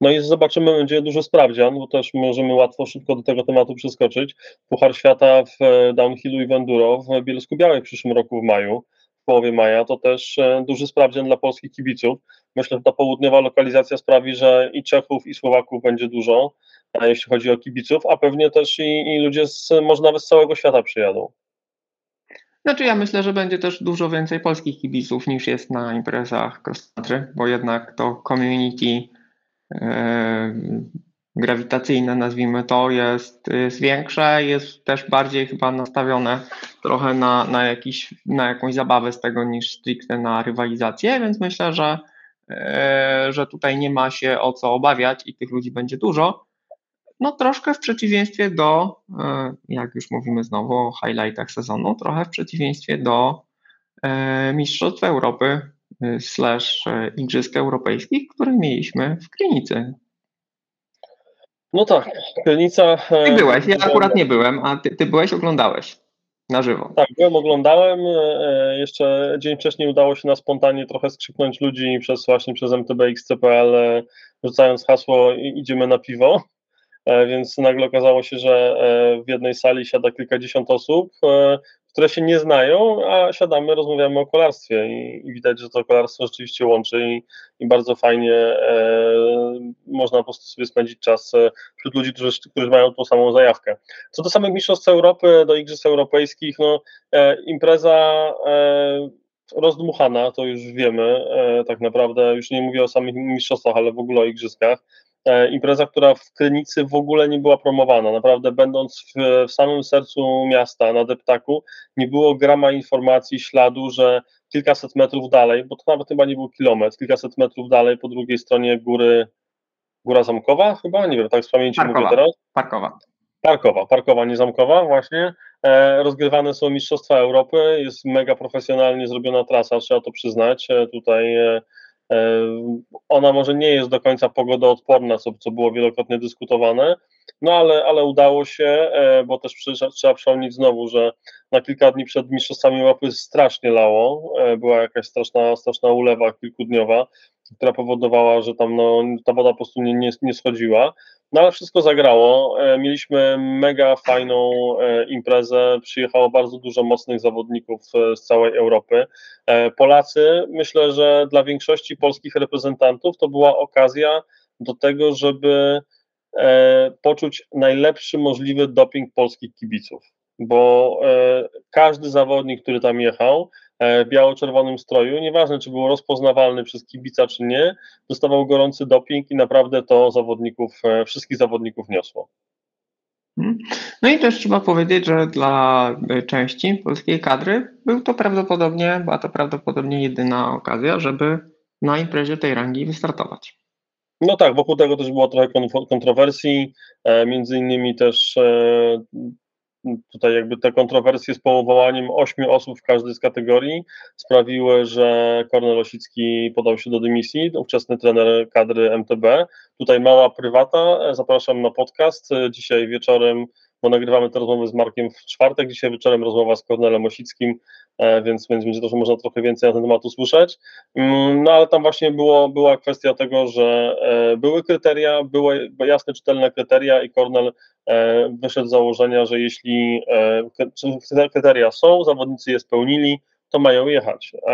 No i zobaczymy, będzie duży sprawdzian, bo też możemy łatwo, szybko do tego tematu przeskoczyć. Puchar Świata w downhillu i w enduro w Bielsku Białej w przyszłym roku w maju połowie maja, to też e, duży sprawdzian dla polskich kibiców. Myślę, że ta południowa lokalizacja sprawi, że i Czechów, i Słowaków będzie dużo, e, jeśli chodzi o kibiców, a pewnie też i, i ludzie z, może nawet z całego świata przyjadą. Znaczy ja myślę, że będzie też dużo więcej polskich kibiców niż jest na imprezach cross country, bo jednak to community yy, grawitacyjne, nazwijmy to, jest, jest większe, jest też bardziej chyba nastawione trochę na, na, jakiś, na jakąś zabawę z tego niż stricte na rywalizację, więc myślę, że, e, że tutaj nie ma się o co obawiać i tych ludzi będzie dużo. No troszkę w przeciwieństwie do, e, jak już mówimy znowu o highlightach sezonu, trochę w przeciwieństwie do e, Mistrzostw Europy slash Igrzysk Europejskich, które mieliśmy w Krynicy no tak, Krynica. Ty byłeś, ja akurat nie byłem, a ty, ty byłeś, oglądałeś na żywo. Tak, byłem, oglądałem. E, jeszcze dzień wcześniej udało się na spontanie trochę skrzyknąć ludzi przez właśnie przez MTBX.pl, e, rzucając hasło idziemy na piwo. E, więc nagle okazało się, że w jednej sali siada kilkadziesiąt osób, które się nie znają, a siadamy, rozmawiamy o kolarstwie i, widać, że to kolarstwo rzeczywiście łączy i, bardzo fajnie e, można po prostu sobie spędzić czas e, wśród ludzi, którzy, którzy mają tą samą zajawkę. Co do samych Mistrzostw Europy, do Igrzysk Europejskich, no e, impreza e, rozdmuchana, to już wiemy, e, tak naprawdę, już nie mówię o samych mistrzostwach, ale w ogóle o igrzyskach. E, impreza, która w Krynicy w ogóle nie była promowana. Naprawdę, będąc w, w, samym sercu miasta, na deptaku, nie było grama informacji, śladu, że kilkaset metrów dalej, bo to nawet chyba nie był kilometr, kilkaset metrów dalej po drugiej stronie góry, Góra Zamkowa chyba, nie wiem, tak z pamięci Parkowa. mówię teraz. Parkowa. Parkowa, Parkowa, nie Zamkowa, właśnie. E, rozgrywane są Mistrzostwa Europy, jest mega profesjonalnie zrobiona trasa, trzeba to przyznać. E, tutaj e, E, ona może nie jest do końca pogodoodporna, co, co było wielokrotnie dyskutowane, no ale, ale udało się, e, bo też trzeba przypomnieć znowu, że na kilka dni przed Mistrzostwami Europy strasznie lało, e, była jakaś straszna, straszna ulewa kilkudniowa, która powodowała, że tam no, ta woda po prostu nie, nie, nie schodziła. No ale wszystko zagrało. E, mieliśmy mega fajną e, imprezę. Przyjechało bardzo dużo mocnych zawodników e, z całej Europy. Polacy, myślę, że dla większości polskich reprezentantów to była okazja do tego, żeby poczuć najlepszy możliwy doping polskich kibiców. Bo każdy zawodnik, który tam jechał, E, w biało-czerwonym stroju, nieważne czy był rozpoznawalny przez kibica czy nie, dostawał gorący doping i naprawdę to zawodników, e, wszystkich zawodników niosło. Mhm. No i też trzeba powiedzieć, że dla e, części polskiej kadry był to prawdopodobnie, była to prawdopodobnie jedyna okazja, żeby na imprezie tej rangi wystartować. No tak, wokół tego też było trochę kontrowersji, między innymi też tutaj jakby te kontrowersje z powołaniem ośmiu osób w każdej z kategorii sprawiły, że Kornel Osicki podał się do dymisji, ówczesny trener kadry MTB. Tutaj mała prywata, zapraszam na podcast. Dzisiaj wieczorem bo nagrywamy te rozmowy z Markiem w czwartek, dzisiaj wieczorem rozmowa z Kornelem Osickim, więc, więc będzie to, że można trochę więcej na ten temat usłyszeć. Mm, no ale tam właśnie było, była kwestia tego, że e, były kryteria, były jasne, czytelne kryteria i Kornel e, wyszedł z założenia, że jeśli kryteria są, zawodnicy je spełnili, to mają jechać, a,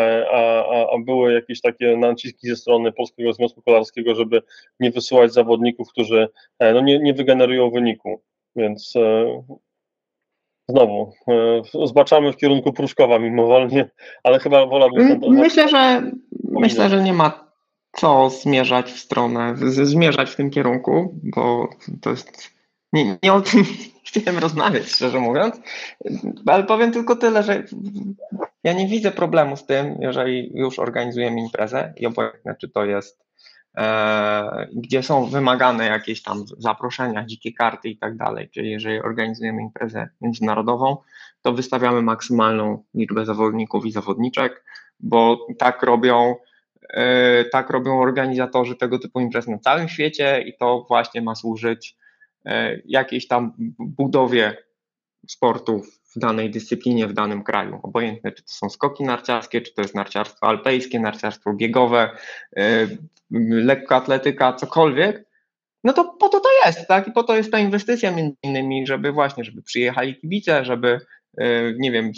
a, a były jakieś takie naciski ze strony Polskiego Związku Kolarskiego, żeby nie wysyłać zawodników, którzy no, nie, nie wygenerują wyniku. Więc e, znowu e, zbaczamy w kierunku Pruszkowa mimowolnie, ale chyba wolałbym... Myślę, że myślę, że nie ma co zmierzać w stronę, zmierzać w tym kierunku, bo to jest nie, nie o tym chciałem rozmawiać, szczerze mówiąc, ale powiem tylko tyle, że ja nie widzę problemu z tym, jeżeli już organizujemy imprezę i obojętne, czy to jest gdzie są wymagane jakieś tam zaproszenia, dzikie karty i tak dalej, czyli jeżeli organizujemy imprezę międzynarodową, to wystawiamy maksymalną liczbę zawodników i zawodniczek, bo tak robią, e, tak robią organizatorzy tego typu imprez na całym świecie i to właśnie ma służyć e, jakiejś tam budowie sportów w danej dyscyplinie, w danym kraju. Obojętne, czy to są skoki narciarskie, czy to jest narciarstwo alpejskie, narciarstwo biegowe, yy, lekkoatletyka, cokolwiek, no to po to to jest, tak? I po to jest ta inwestycja między innymi, żeby właśnie, żeby przyjechali kibice, żeby yy, nie wiem,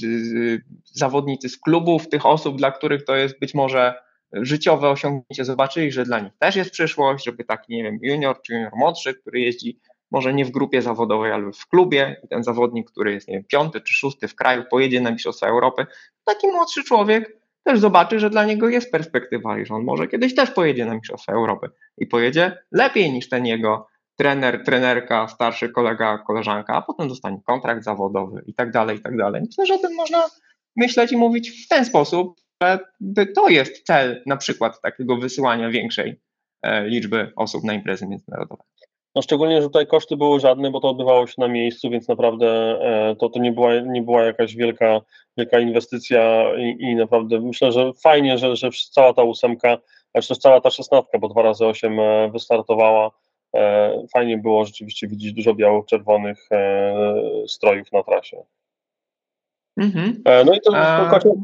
zawodnicy z klubów, tych osób, dla których to jest być może życiowe osiągnięcie, zobaczyli, że dla nich też jest przyszłość, żeby taki, nie wiem, junior czy junior młodszy, który jeździ może nie w grupie zawodowej, ale w klubie ten zawodnik, który jest nie wiem, piąty czy szósty w kraju, pojedzie na Mistrzostwa Europy, taki młodszy człowiek też zobaczy, że dla niego jest perspektywa i że on może kiedyś też pojedzie na Mistrzostwa Europy i pojedzie lepiej niż ten jego trener, trenerka, starszy kolega, koleżanka, a potem dostanie kontrakt zawodowy i tak dalej, i tak dalej. Myślę, że o tym można myśleć i mówić w ten sposób, że to jest cel na przykład takiego wysyłania większej e, liczby osób na imprezy międzynarodowe. No szczególnie, że tutaj koszty były żadne, bo to odbywało się na miejscu, więc naprawdę e, to, to nie, była, nie była jakaś wielka, wielka inwestycja i, i naprawdę myślę, że fajnie, że, że cała ta ósemka, znaczy też cała ta szesnastka, bo dwa razy osiem e, wystartowała. E, fajnie było rzeczywiście widzieć dużo białych, czerwonych strojów na trasie. Mhm. E, no i to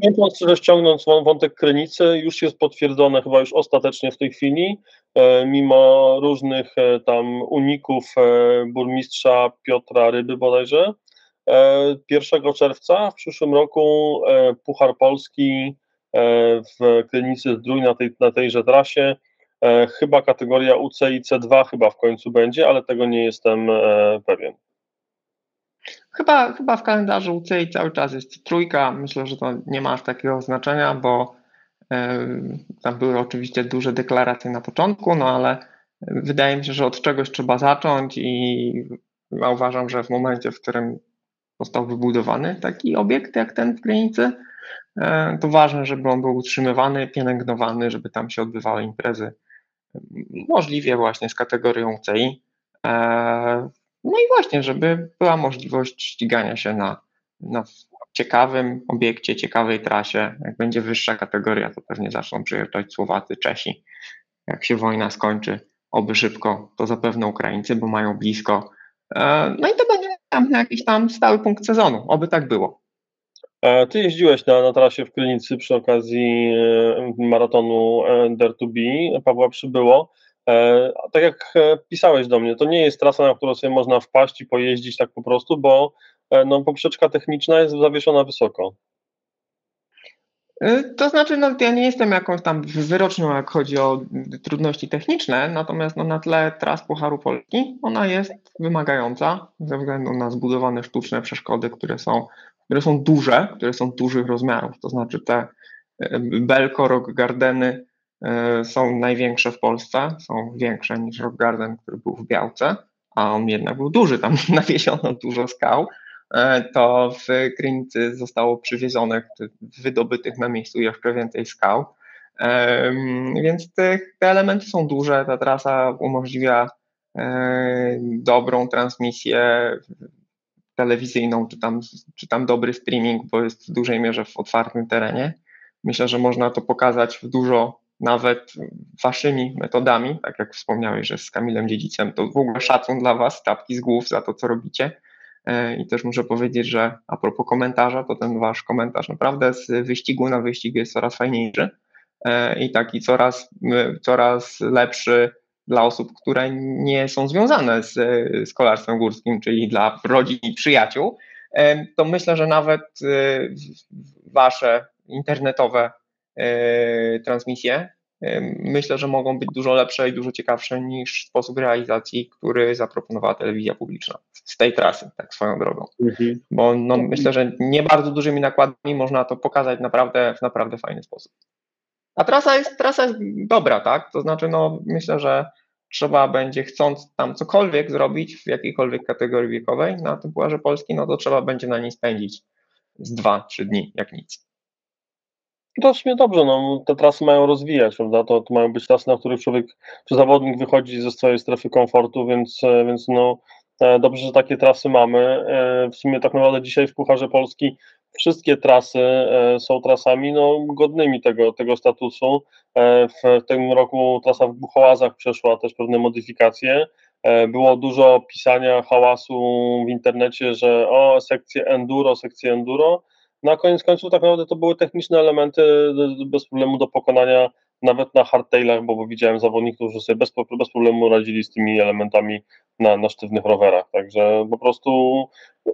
kończąc, że ściągnąc wątek Krynicy, już jest potwierdzone chyba już ostatecznie w tej chwili, e, mimo różnych e, tam uników burmistrza Piotra Ryby bodajże, 1 czerwca w przyszłym roku Puchar Polski w Krynicy Zdrój na, tej, na tejże trasie, chyba kategoria UCI C2 chyba w końcu będzie, ale tego nie jestem pewien. Chyba, chyba w kalendarzu UCI cały czas jest trójka. Myślę, że to nie ma aż takiego znaczenia, bo tam były oczywiście duże deklaracje na początku, no ale wydaje mi się, że od czegoś trzeba zacząć i ja uważam, że w momencie, w którym został wybudowany taki obiekt jak ten w Krynicy, e, to ważne, żeby on był utrzymywany, pielęgnowany, żeby tam się odbywały imprezy możliwie właśnie z kategorią UCI. No i właśnie, żeby była możliwość ścigania się na, na ciekawym obiekcie, ciekawej trasie. Jak będzie wyższa kategoria, to pewnie zaczną przyjeżdżać Słowacy, Czesi. Jak się wojna skończy, oby szybko, to zapewne Ukraińcy, bo mają blisko. E, no i to będzie tam jakiś tam stały punkt sezonu, oby tak było. Ty jeździłeś na, na trasie w Krynicy przy okazji e, maratonu Dare to Be, Pawła Przybyło. E, tak jak e, pisałeś do mnie, to nie jest trasa, na którą sobie można wpaść i pojeździć tak po prostu, bo e, no, poprzeczka techniczna jest zawieszona wysoko. To znaczy, no, ja nie jestem jakąś tam wyrocznią, jak chodzi o trudności techniczne, natomiast no, na tle tras Pucharu Polski ona jest wymagająca ze względu na zbudowane sztuczne przeszkody, które są, które są duże, które są dużych rozmiarów. To znaczy te Belko, Rock Gardeny, są największe w Polsce, są większe niż Rock Garden, który był w Białce, a on jednak był duży, tam nawieziono dużo skał, e, to w Krynicy zostało przywiezionych, wydobytych na miejscu jeszcze więcej skał. E, więc te, te elementy są duże, ta trasa umożliwia dobrą transmisję telewizyjną, czy tam, czy tam dobry streaming, bo jest w dużej mierze w otwartym terenie. Myślę, że można to pokazać w dużo nawet waszymi metodami, tak jak wspomniałeś, że z Kamilem Dziedzicem, to w ogóle szacun dla was, tapki z głów za to, co robicie. E, I też muszę powiedzieć, że a propos komentarza, to ten wasz komentarz naprawdę z wyścigu na wyścig jest coraz fajniejszy e, i taki coraz, coraz lepszy dla osób, które nie są związane z, z kolarstwem górskim, czyli dla rodzin i przyjaciół. E, to myślę, że nawet wasze internetowe E, transmisje, e, myślę, że mogą być dużo lepsze i dużo ciekawsze niż sposób realizacji, który zaproponowała telewizja publiczna z tej trasy, tak swoją drogą. Mhm. Bo no, myślę, że nie bardzo dużymi nakładami można to pokazać naprawdę w naprawdę fajny sposób. A trasa jest, trasa jest dobra, tak? To znaczy, no, myślę, że trzeba będzie, chcąc tam cokolwiek zrobić w jakiejkolwiek kategorii wiekowej na tym Pucharze Polski, no to trzeba będzie na niej spędzić z dwa, trzy dni, jak nic. To w sumie dobrze, no, te trasy mają rozwijać, prawda? To, to mają być trasy, na których człowiek czy zawodnik wychodzi ze swojej strefy komfortu, więc, e, więc no, e, dobrze, że takie trasy mamy. E, w sumie tak naprawdę dzisiaj w Pucharze Polski wszystkie trasy są trasami no, godnymi tego, tego statusu. W tym roku trasa w Buchołazach przeszła też pewne modyfikacje. Było dużo pisania, hałasu w internecie, że o, sekcje enduro, sekcje enduro na koniec końców tak naprawdę to były techniczne elementy bez problemu do pokonania nawet na hardtailach, bo, widziałem zawodników, że sobie bez, bez problemu radzili z tymi elementami na, na sztywnych rowerach. Także po prostu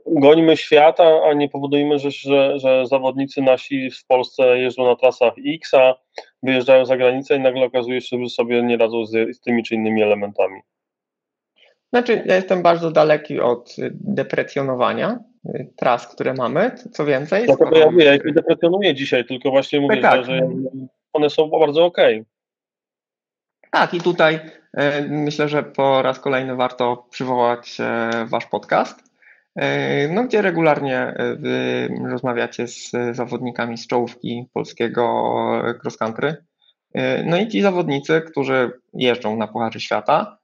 gonimy świat, a, nie powodujemy, że, że, że zawodnicy nasi w Polsce jeżdżą na trasach X, a wyjeżdżają za granicę i nagle okazuje się, że sobie nie radzą z, z tymi czy innymi elementami. Znaczy, ja jestem bardzo daleki od deprecjonowania y, tras, które mamy. Co więcej. Dlatego ja mówię, ja ich deprecjonuję dzisiaj, tylko właśnie mówię, tak, że, że, one są bardzo ok. Tak, i tutaj y, myślę, że po raz kolejny warto przywołać y, Wasz podcast, no, gdzie regularnie wy rozmawiacie z zawodnikami z czołówki polskiego cross country. No i ci zawodnicy, którzy jeżdżą na Pucharze Świata,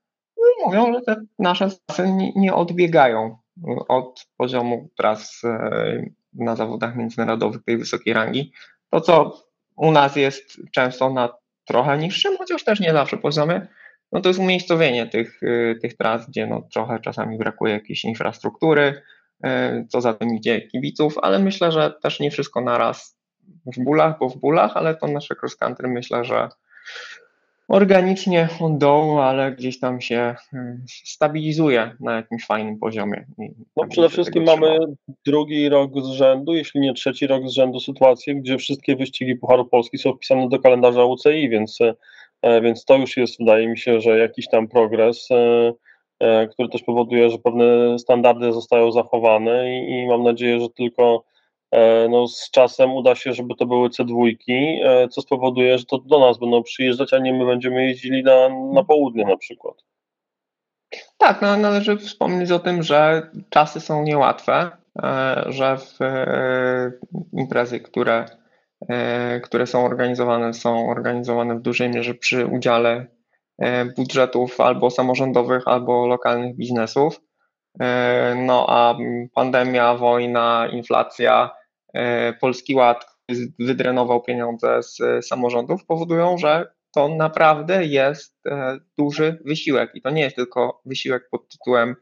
mówią, że te nasze trasy nie odbiegają od poziomu tras e, na zawodach międzynarodowych tej wysokiej rangi. To, co u nas jest często na trochę niższym, chociaż też nie zawsze poziomie, no to jest umiejscowienie tych, e, tych tras, gdzie no trochę czasami brakuje jakiejś infrastruktury, e, co za tym idzie kibiców, ale myślę, że też nie wszystko naraz w bólach, bo w bólach, ale to nasze cross country myślę, że organicznie od dołu, ale gdzieś tam się hmm, stabilizuje na jakimś fajnym poziomie. No przede wszystkim mamy drugi rok z rzędu, jeśli nie trzeci rok z rzędu sytuację, gdzie wszystkie wyścigi Pucharu Polski są wpisane do kalendarza UCI, więc, e, więc to już jest, wydaje mi się, że jakiś tam progres, e, e, który też powoduje, że pewne standardy zostają zachowane i, i mam nadzieję, że tylko no, z czasem uda się, żeby to były C2, e, co spowoduje, że to do nas będą przyjeżdżać, a nie my będziemy jeździli na, na południe na przykład. Tak, no, należy wspomnieć o tym, że czasy są niełatwe, e, że w imprezy, które, które są organizowane, są organizowane w dużej mierze przy udziale budżetów albo samorządowych, albo lokalnych biznesów. No a pandemia, wojna, inflacja E, Polski Ład wydrenował pieniądze z e, samorządów, powodują, że to naprawdę jest e, duży wysiłek. I to nie jest tylko wysiłek pod tytułem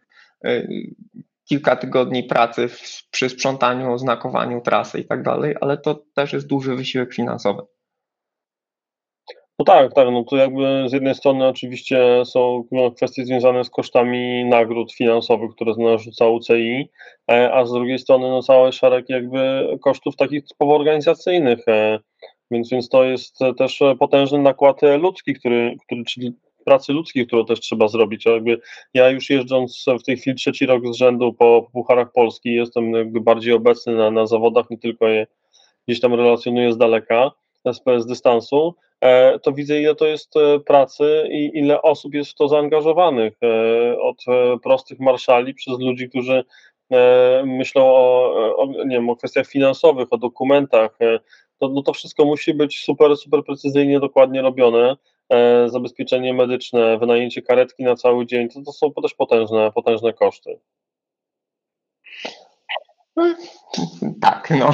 kilka tygodni pracy przy sprzątaniu, oznakowaniu trasy i tak dalej, ale to też jest duży wysiłek finansowy. No tak, tak, no to jakby z jednej strony oczywiście są kwestie związane z kosztami nagród finansowych, które narzuca UCI, e, a z drugiej strony no cały szereg jakby kosztów takich typowo organizacyjnych, e, więc, więc to jest też potężny nakład ludzki, który, który czyli pracy ludzkiej, którą też trzeba zrobić. Jakby ja już jeżdżąc w tej chwili trzeci rok z rzędu po Pucharach Polski, jestem jakby bardziej obecny na, na zawodach, nie tylko je gdzieś tam relacjonuję z daleka, z, dystansu, to widzę, ile to jest e, pracy i ile osób jest w to zaangażowanych. E, od prostych marszali przez ludzi, którzy myślą o, o, nie wiem, o kwestiach finansowych, o dokumentach. To, no to wszystko musi być super, super precyzyjnie, dokładnie robione. Zabezpieczenie medyczne, wynajęcie karetki na cały dzień, to, to są też potężne, potężne koszty. Tak, no.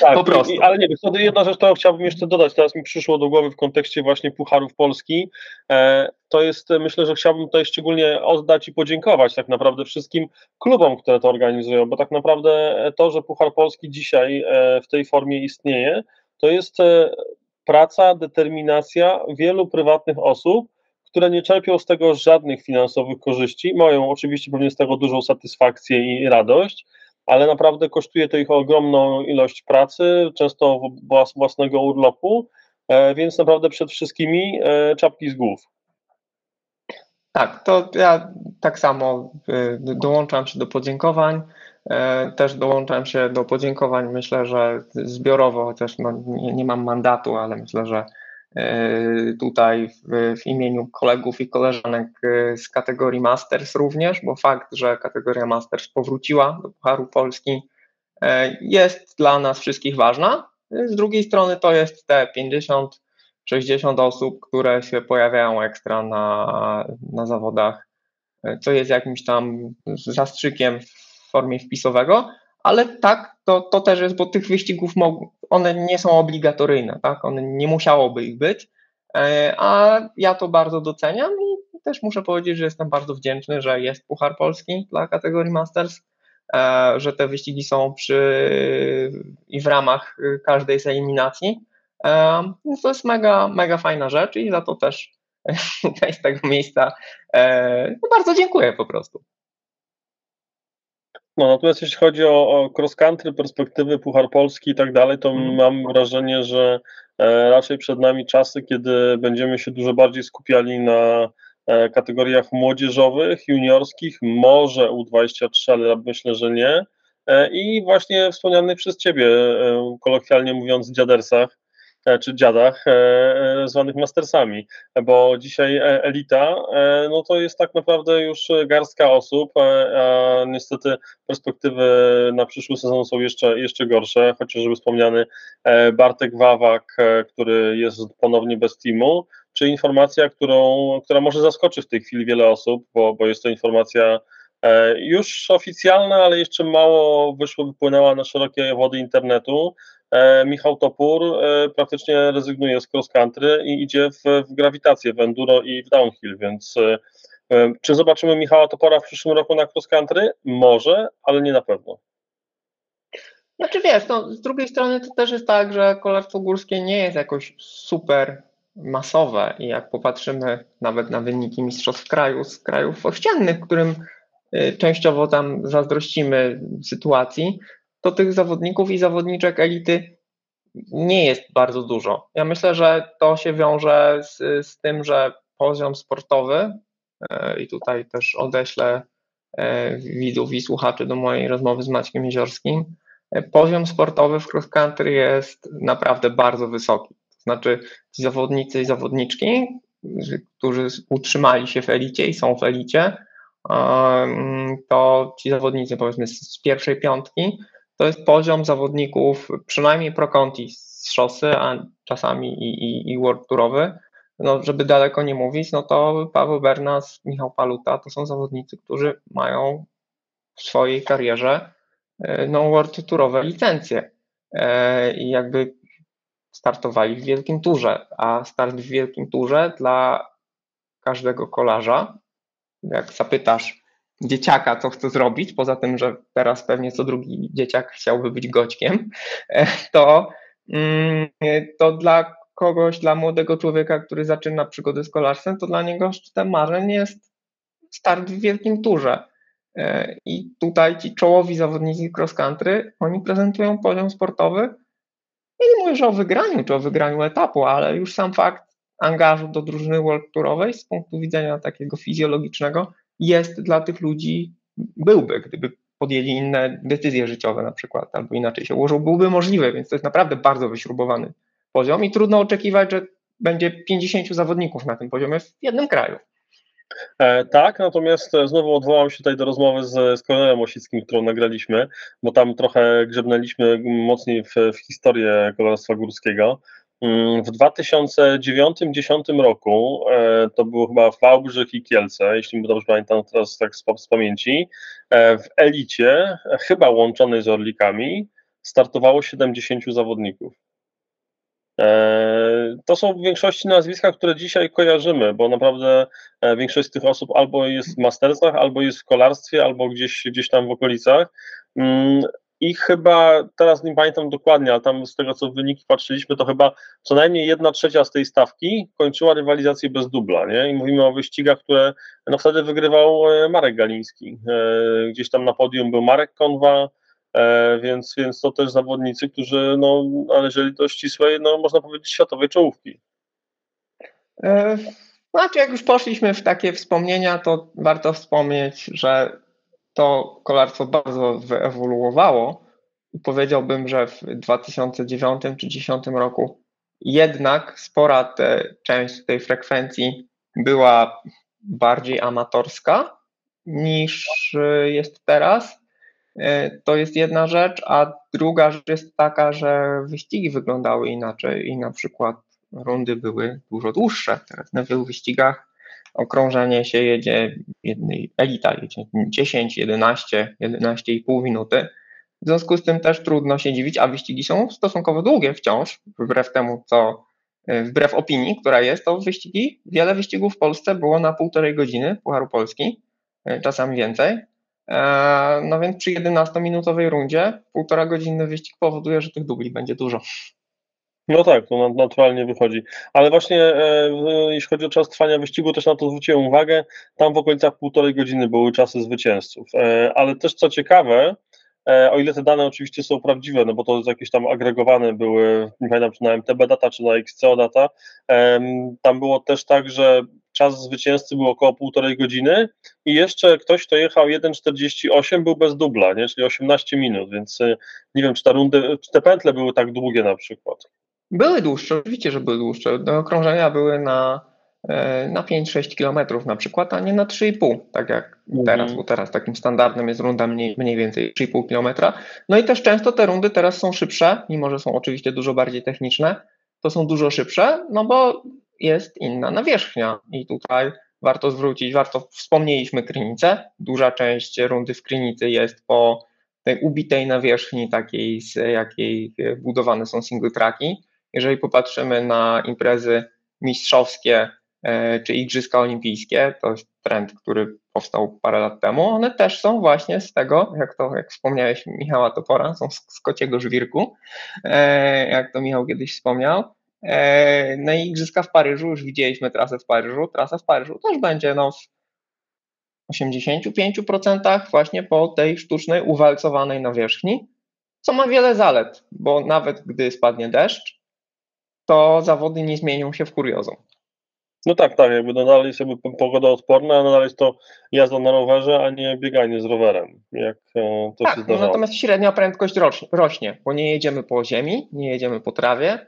Tak, po prostu. I, ale nie, wtedy jedna rzecz, którą chciałbym jeszcze dodać, teraz mi przyszło do głowy w kontekście właśnie Pucharów Polski, e, to jest, myślę, że chciałbym tutaj szczególnie oddać i podziękować tak naprawdę wszystkim klubom, które to organizują, bo tak naprawdę to, że Puchar Polski dzisiaj e, w tej formie istnieje, to jest e, praca, determinacja wielu prywatnych osób, które nie czerpią z tego żadnych finansowych korzyści, mają oczywiście pewnie z tego dużą satysfakcję i radość, ale naprawdę kosztuje to ich ogromną ilość pracy, często własnego urlopu, e, więc naprawdę przed wszystkimi e, czapki z głów. Tak, to ja tak samo y, dołączam się do podziękowań. E, też dołączam się do podziękowań, myślę, że zbiorowo, chociaż no nie, nie mam mandatu, ale myślę, że E, tutaj w, w, imieniu kolegów i koleżanek e, z kategorii Masters również, bo fakt, że kategoria Masters powróciła do Pucharu Polski e, jest dla nas wszystkich ważna. Z drugiej strony to jest te 50 60 osób, które się pojawiają ekstra na, na zawodach, co jest jakimś tam zastrzykiem w formie wpisowego, ale tak, to, to też jest, bo tych wyścigów one nie są obligatoryjne, tak? One nie musiałoby ich być, e, a ja to bardzo doceniam i też muszę powiedzieć, że jestem bardzo wdzięczny, że jest Puchar Polski dla kategorii Masters, e, że te wyścigi są przy i w ramach każdej z eliminacji. E, to jest mega, mega fajna rzecz i za to też tutaj z tego miejsca no bardzo dziękuję po prostu. No, natomiast jeśli chodzi o, o cross country, perspektywy Puchar Polski i tak dalej, to mhm. mam wrażenie, że e, raczej przed nami czasy, kiedy będziemy się dużo bardziej skupiali na e, kategoriach młodzieżowych, juniorskich, może U23, ale myślę, że nie. E, I właśnie wspomnianych przez Ciebie, e, kolokwialnie mówiąc, dziadersach, czy dziadach e, e, zwanych mastersami, bo dzisiaj elita no to jest tak naprawdę już garstka osób, a niestety perspektywy na przyszły sezon są jeszcze, jeszcze gorsze, chociażby wspomniany Bartek Wawak, który jest ponownie bez teamu, czy informacja, którą, która może zaskoczyć w tej chwili wiele osób, bo, bo jest to informacja już oficjalna, ale jeszcze mało wyszło, wypłynęła na szerokie wody internetu, E, Michał Topór e, praktycznie rezygnuje z cross country i idzie w, w grawitację, w enduro i w downhill, więc e, czy zobaczymy Michała Topora w przyszłym roku na cross country? Może, ale nie na pewno. Znaczy wiesz, no, z drugiej strony to też jest tak, że kolarstwo górskie nie jest jakoś super masowe i jak popatrzymy nawet na wyniki mistrzostw kraju z krajów ościennych, którym częściowo tam zazdrościmy sytuacji, to tych zawodników i zawodniczek elity nie jest bardzo dużo. Ja myślę, że to się wiąże z, z tym, że poziom sportowy, e, i tutaj też odeślę e, widzów i słuchaczy do mojej rozmowy z Maćkiem Jeziorskim, e, poziom sportowy w cross country jest naprawdę bardzo wysoki. To znaczy ci zawodnicy i zawodniczki, którzy utrzymali się w elicie i są w elicie, to ci zawodnicy powiedzmy z pierwszej piątki to jest poziom zawodników, przynajmniej pro conti z szosy, a czasami i, i, i world tourowy. No, żeby daleko nie mówić, no to Paweł Bernas, Michał Paluta to są zawodnicy, którzy mają w swojej karierze e, no, world tourowe licencje e, i jakby startowali w wielkim turze, a start w wielkim turze dla każdego kolarza, jak zapytasz dzieciaka, co chce zrobić, poza tym, że teraz pewnie co drugi dzieciak chciałby być goćkiem, to, mm, to dla kogoś, dla młodego człowieka, który zaczyna przygodę z kolarstwem, to dla niego szczytem marzeń jest start w wielkim turze. E, I tutaj ci czołowi zawodnicy cross country, oni prezentują poziom sportowy. Ja nie mówię, że o wygraniu, czy o wygraniu etapu, ale już sam fakt angażu do drużyny world tourowej z punktu widzenia takiego fizjologicznego jest dla tych ludzi, byłby, gdyby podjęli inne decyzje życiowe na przykład, albo inaczej się ułożył, byłby możliwy, więc to jest naprawdę bardzo wyśrubowany poziom i trudno oczekiwać, że będzie 50 zawodników na tym poziomie w jednym kraju. E, tak, natomiast znowu odwołam się tutaj do rozmowy z, z Kolonelem Osickim, którą nagraliśmy, bo tam trochę grzebnęliśmy mocniej w, w historię kolarstwa górskiego. Mm, w 2009-2010 roku, e, to było chyba Wałbrzych i Kielce, jeśli dobrze pamiętam teraz tak z, z pamięci, e, w elicie, chyba łączonej z Orlikami, startowało 70 zawodników. E, to są w większości nazwiska, które dzisiaj kojarzymy, bo naprawdę większość z tych osób albo jest w mastersach, albo jest w kolarstwie, albo gdzieś, gdzieś tam w okolicach. I chyba, teraz nie pamiętam dokładnie, ale tam z tego co wyniki patrzyliśmy, to chyba co najmniej jedna trzecia z tej stawki kończyła rywalizację bez dubla, nie? I mówimy o wyścigach, które no wtedy wygrywał e, Marek Galiński. E, gdzieś tam na podium był Marek Konwa, e, więc, więc to też zawodnicy, którzy no, należeli do ścisłej, no można powiedzieć, światowej czołówki. Znaczy, jak już poszliśmy w takie wspomnienia, to warto wspomnieć, że to kolarstwo bardzo wyewoluowało i powiedziałbym, że w 2009 czy 2010 roku jednak spora te, część tej frekwencji była bardziej amatorska niż jest teraz. To jest jedna rzecz, a druga rzecz jest taka, że wyścigi wyglądały inaczej i na przykład rundy były dużo dłuższe. Teraz na wielu wyścigach okrążenie się jedzie, jednej elita jedzie 10, 11, 11,5 minuty. W związku z tym też trudno się dziwić, a wyścigi są stosunkowo długie wciąż, wbrew temu, co wbrew opinii, która jest, to wyścigi, wiele wyścigów w Polsce było na półtorej godziny Pucharu Polski, czasami więcej. No więc przy 11-minutowej rundzie półtora godzinny wyścig powoduje, że tych dubli będzie dużo. No tak, to naturalnie wychodzi. Ale właśnie e, jeśli chodzi o czas trwania wyścigu, też na to zwróciłem uwagę. Tam w okolicach półtorej godziny były czasy zwycięzców. E, ale też co ciekawe, e, o ile te dane oczywiście są prawdziwe, no bo to jakieś tam agregowane były, nie pamiętam czy na MTB data, czy na XCO data, tam było też tak, że czas zwycięzcy był około półtorej godziny i jeszcze ktoś, kto jechał 1,48 był bez dubla, nie? czyli 18 minut, więc nie wiem, czy, ta rundy, czy te pętle były tak długie na przykład. Były dłuższe, oczywiście, że były dłuższe. Do okrążenia były na, e, na 5-6 km na przykład, a nie na 3,5, tak jak mhm. teraz, bo teraz takim standardem jest runda mniej, mniej więcej 3,5 km. No i też często te rundy teraz są szybsze, mimo że są oczywiście dużo bardziej techniczne, to są dużo szybsze, no bo jest inna nawierzchnia i tutaj warto zwrócić, warto, wspomnieliśmy Krynicę, duża część rundy w Krynicy jest po tej ubitej nawierzchni takiej, z jakiej budowane są single tracki, jeżeli popatrzymy na imprezy mistrzowskie e, czy Igrzyska Olimpijskie, to jest trend, który powstał parę lat temu, one też są właśnie z tego, jak to, jak wspomniałeś Michała Topora, są z, kociego żwirku, e, jak to Michał kiedyś wspomniał. E, na Igrzyska w Paryżu, już widzieliśmy trasę w Paryżu, trasa w Paryżu też będzie no, w 85% właśnie po tej sztucznej, uwalcowanej nawierzchni, co ma wiele zalet, bo nawet gdy spadnie deszcz, to zawody nie zmienią się w kuriozum. No tak, tak, jakby nadal jest jakby pogoda odporna, a nadal jest to jazda na rowerze, a nie bieganie z rowerem, jak e, to tak, się zdarzało. natomiast średnia prędkość rośnie, bo nie jedziemy po ziemi, nie jedziemy po trawie.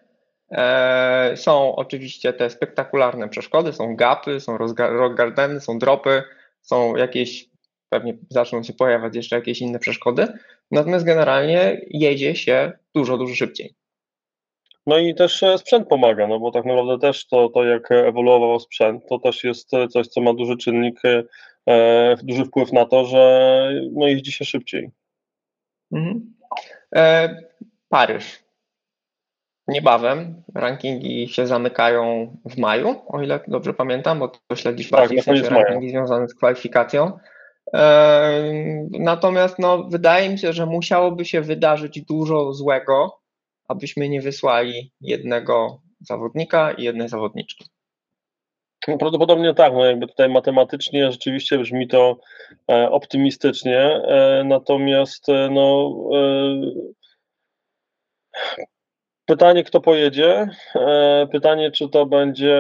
E, są oczywiście te spektakularne przeszkody, są gapy, są rock gardeny, są dropy, są jakieś, pewnie zaczną się pojawiać jeszcze jakieś inne przeszkody, natomiast generalnie jedzie się dużo, dużo szybciej. No i też e, sprzęt pomaga, no bo tak naprawdę też to, to jak ewoluował sprzęt, to też jest e, coś, co ma duży czynnik, e, duży wpływ na to, że no jeździ się szybciej. Mhm. E, Paryż. Niebawem rankingi się zamykają w maju, o ile dobrze pamiętam, bo to śledzisz tak, bardziej w sensie rankingi związane z kwalifikacją. E, natomiast no, wydaje mi się, że musiałoby się wydarzyć dużo złego, abyśmy nie wysłali jednego zawodnika i jednej zawodniczki. No, prawdopodobnie tak, no jakby tutaj matematycznie rzeczywiście brzmi to e, optymistycznie, e, natomiast e, no, pytanie kto pojedzie, pytanie czy to będzie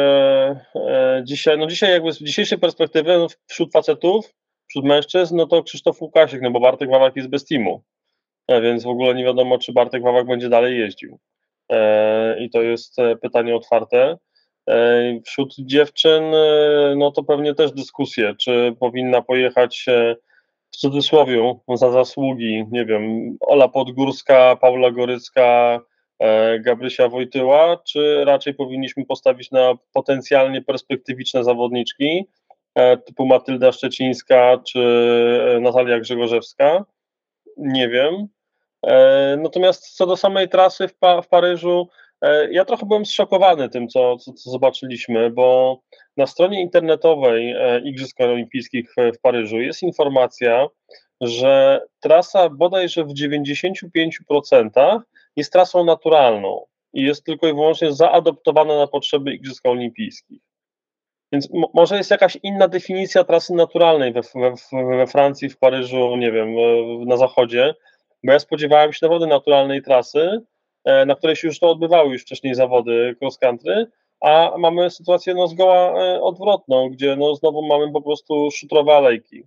dzisiaj, no dzisiaj jakby z dzisiejszej perspektywy no, wśród facetów, wśród mężczyzn, no to Krzysztof Łukasik, no bo Bartek Wawak jest bez teamu, więc w ogóle nie wiadomo, czy Bartek Wawak będzie dalej jeździł. E, I to jest e, pytanie otwarte. Wśród dziewczyn, no to pewnie też dyskusje, czy powinna pojechać w cudzysłowie za zasługi, nie wiem, Ola Podgórska, Paula Gorycka, Gabrysia Wojtyła, czy raczej powinniśmy postawić na potencjalnie perspektywiczne zawodniczki typu Matylda Szczecińska czy Natalia Grzegorzewska? Nie wiem. E, natomiast co do samej trasy w, pa w Paryżu, e, ja trochę byłem zszokowany tym, co, co, co, zobaczyliśmy, bo na stronie internetowej e, Igrzysk Olimpijskich w, Paryżu jest informacja, że trasa bodajże w 95% jest trasą naturalną i jest tylko i wyłącznie zaadoptowana na potrzeby Igrzysk Olimpijskich. Więc może jest jakaś inna definicja trasy naturalnej we, we, we Francji, w Paryżu, nie wiem, na zachodzie, bo ja spodziewałem się naprawdę naturalnej trasy, e, na której się już to odbywały już wcześniej zawody cross country, a mamy sytuację no zgoła e, odwrotną, gdzie no znowu mamy po prostu szutrowe alejki.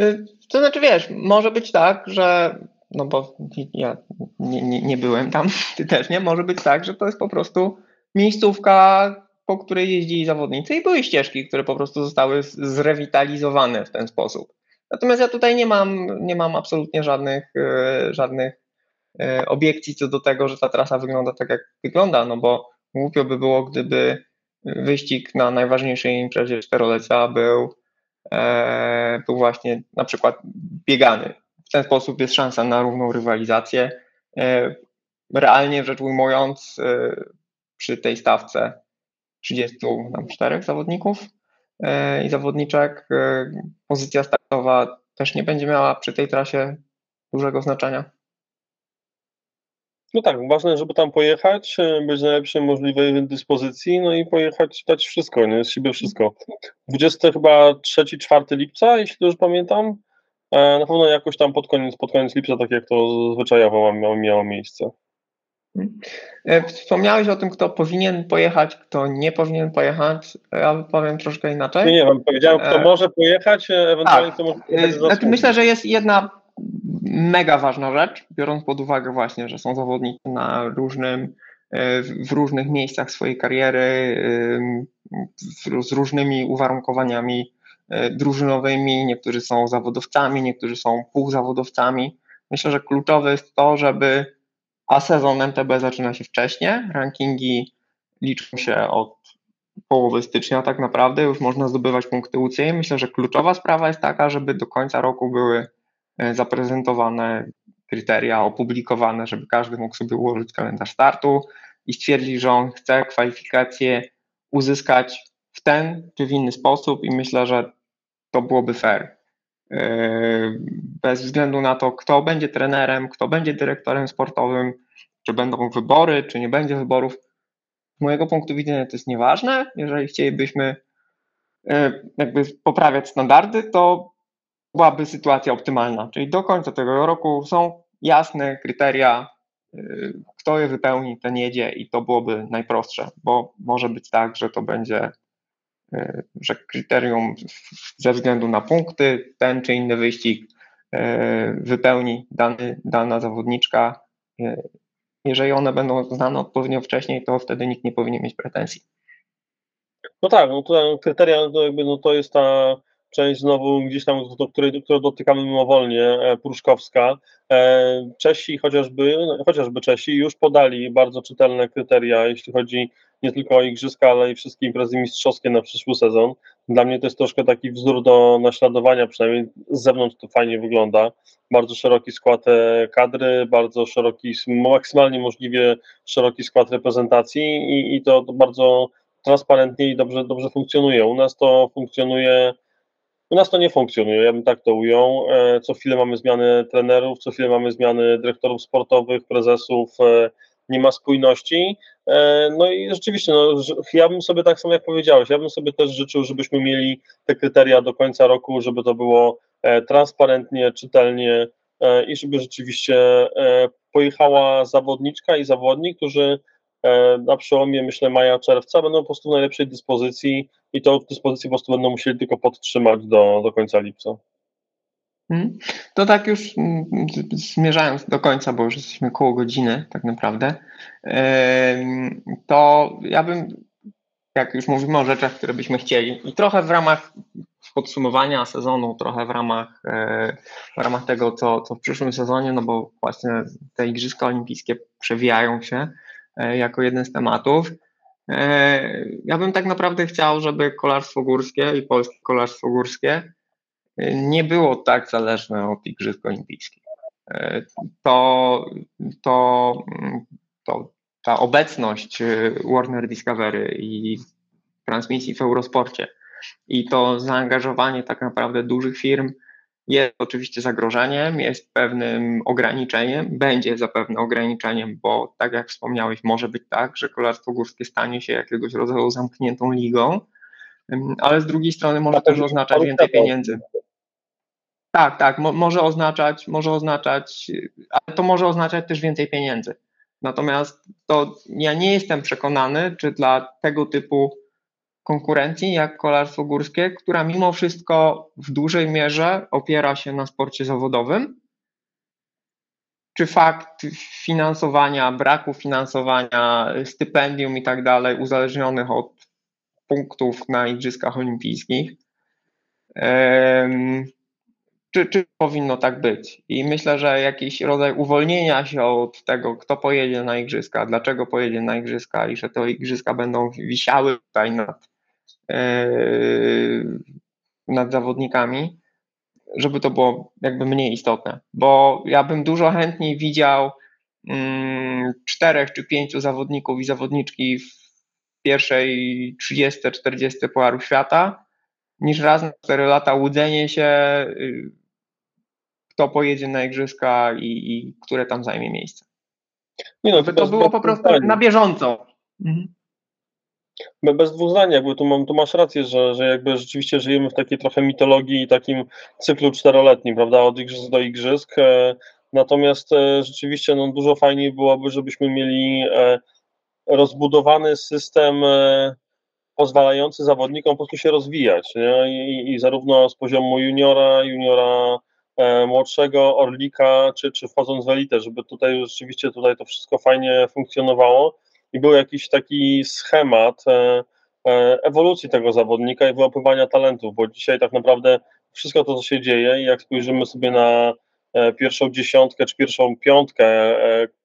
Y, to znaczy, wiesz, może być tak, że no bo ja nie, nie, nie byłem tam, ty też nie, może być tak, że to jest po prostu miejscówka, po której jeździli zawodnicy i były ścieżki, które po prostu zostały zrewitalizowane w ten sposób. Natomiast ja tutaj nie mam, nie mam absolutnie żadnych, e, żadnych e, obiekcji co do tego, że ta trasa wygląda tak, jak wygląda, no bo głupio by było, gdyby wyścig na najważniejszej imprezie czterolecia był, e, był właśnie na przykład biegany. W ten sposób jest szansa na równą rywalizację. Realnie rzecz ujmując, przy tej stawce 34 zawodników i zawodniczek, pozycja startowa też nie będzie miała przy tej trasie dużego znaczenia. No tak, ważne, żeby tam pojechać, e, być w najlepszej możliwej dyspozycji, no i pojechać, dać wszystko, nie, z siebie wszystko. 20 chyba 3-4 lipca, jeśli dobrze pamiętam. E, na pewno jakoś tam pod koniec, pod koniec lipca, tak jak to zwyczajowo miało miejsce. E, wspomniałeś o tym, kto powinien pojechać, kto nie powinien pojechać. Ja powiem troszkę inaczej. Nie, nie, powiedziałem, kto może pojechać, ewentualnie tak. kto może pojechać. Znaczy, myślę, że jest jedna mega ważna rzecz, biorąc pod uwagę właśnie, że są zawodnicy na różnym, e, w różnych miejscach swojej kariery, z różnymi uwarunkowaniami e, drużynowymi, niektórzy są zawodowcami, niektórzy są półzawodowcami. Myślę, że kluczowe jest to, żeby, a sezon MTB zaczyna się wcześniej, rankingi liczą się od połowy stycznia tak naprawdę, już można zdobywać punkty UCI. Myślę, że kluczowa sprawa jest taka, żeby do końca roku były E, zaprezentowane kryteria, opublikowane, żeby każdy mógł sobie ułożyć kalendarz startu i stwierdzić, że on chce kwalifikacje uzyskać w ten czy w inny sposób i myślę, że to byłoby fair. E, bez względu na to, kto będzie trenerem, kto będzie dyrektorem sportowym, czy będą wybory, czy nie będzie wyborów. Z mojego punktu widzenia to jest nieważne. Jeżeli chcielibyśmy e, jakby poprawiać standardy, to byłaby sytuacja optymalna. Czyli do końca tego roku są jasne kryteria, y, kto je wypełni, ten jedzie i to byłoby najprostsze, bo może być tak, że to będzie, że kryterium ze względu na punkty, ten czy inny wyścig y, wypełni dany, dana zawodniczka. Jeżeli one będą znane odpowiednio wcześniej, to wtedy nikt nie powinien mieć pretensji. No tak, no kryteria to jakby no to jest ta część znowu gdzieś tam, do której, której dotykamy mimowolnie, e, Pruszkowska. E, Czesi chociażby, no, chociażby Czesi już podali bardzo czytelne kryteria, jeśli chodzi nie tylko o igrzyska, ale i wszystkie imprezy mistrzowskie na przyszły sezon. Dla mnie to jest troszkę taki wzór do naśladowania, przynajmniej z zewnątrz to fajnie wygląda. Bardzo szeroki skład e, kadry, bardzo szeroki, maksymalnie możliwie szeroki skład reprezentacji i, i to bardzo transparentnie i dobrze, dobrze funkcjonuje. U nas to funkcjonuje u nas to nie funkcjonuje, ja bym tak to ujął. E, co chwilę mamy zmiany trenerów, co chwilę mamy zmiany dyrektorów sportowych, prezesów, e, nie ma spójności. E, no i rzeczywiście, no, ja bym sobie tak samo jak powiedziałeś, ja bym sobie też życzył, żebyśmy mieli te kryteria do końca roku, żeby to było transparentnie, czytelnie i żeby rzeczywiście pojechała zawodniczka i zawodnik, którzy na przełomie, myślę, maja, czerwca będą po prostu w najlepszej dyspozycji i to dyspozycji po prostu będą musieli tylko podtrzymać do, do końca lipca. Hmm. To tak już mm, zmierzając do końca, bo już jesteśmy koło godziny tak naprawdę, to ja bym, jak już mówimy o rzeczach, które byśmy chcieli i trochę w ramach podsumowania sezonu, trochę w ramach, e, w ramach tego, co, co w przyszłym sezonie, no bo właśnie te Igrzyska Olimpijskie przewijają się, E, jako jeden z tematów. E, ja bym tak naprawdę chciał, żeby kolarstwo górskie i polskie kolarstwo górskie e, nie było tak zależne od Igrzysk Olimpijskich. To, to, to ta obecność Warner Discovery i transmisji w Eurosporcie i to zaangażowanie tak naprawdę dużych firm jest oczywiście zagrożeniem, jest pewnym ograniczeniem, będzie zapewne ograniczeniem, bo tak jak wspomniałeś, może być tak, że kolarstwo górskie stanie się jakiegoś rodzaju zamkniętą ligą, ale z drugiej strony może też oznaczać więcej pieniędzy. Tak, tak, mo może oznaczać, może oznaczać, ale to może oznaczać też więcej pieniędzy. Natomiast to ja nie jestem przekonany, czy dla tego typu konkurencji jak kolarstwo górskie, która mimo wszystko w dużej mierze opiera się na sporcie zawodowym? Czy fakt finansowania, braku finansowania, stypendium i tak dalej, uzależnionych od punktów na Igrzyskach Olimpijskich, czy, czy powinno tak być? I myślę, że jakiś rodzaj uwolnienia się od tego, kto pojedzie na igrzyska, dlaczego pojedzie na igrzyska i że te igrzyska będą wisiały tutaj nad, nad zawodnikami, żeby to było jakby mniej istotne. Bo ja bym dużo chętniej widział mm, czterech czy pięciu zawodników i zawodniczki w pierwszej 30-40 Pucharu Świata, niż raz na 4 lata łudzenie się, y, kto pojedzie na igrzyska i, i które tam zajmie miejsce. Nie no, to było po prostu na bieżąco. Mhm. Be- Bez dwóch zdań, jakby tu, mam, tu masz rację, że, że jakby rzeczywiście żyjemy w takiej trochę mitologii i takim cyklu czteroletnim, prawda, od igrzysk do igrzysk. E, natomiast e, rzeczywiście no, dużo fajniej byłoby, żebyśmy mieli e, rozbudowany system pozwalający zawodnikom po prostu się rozwijać. I, I zarówno z poziomu juniora, juniora młodszego, orlika, czy, czy wchodząc w elitę, żeby tutaj rzeczywiście tutaj to wszystko fajnie funkcjonowało i był jakiś taki schemat e, e, ewolucji tego zawodnika i wyłapywania talentów, bo dzisiaj tak naprawdę wszystko to, co się dzieje, i jak spojrzymy sobie na e, pierwszą dziesiątkę czy pierwszą piątkę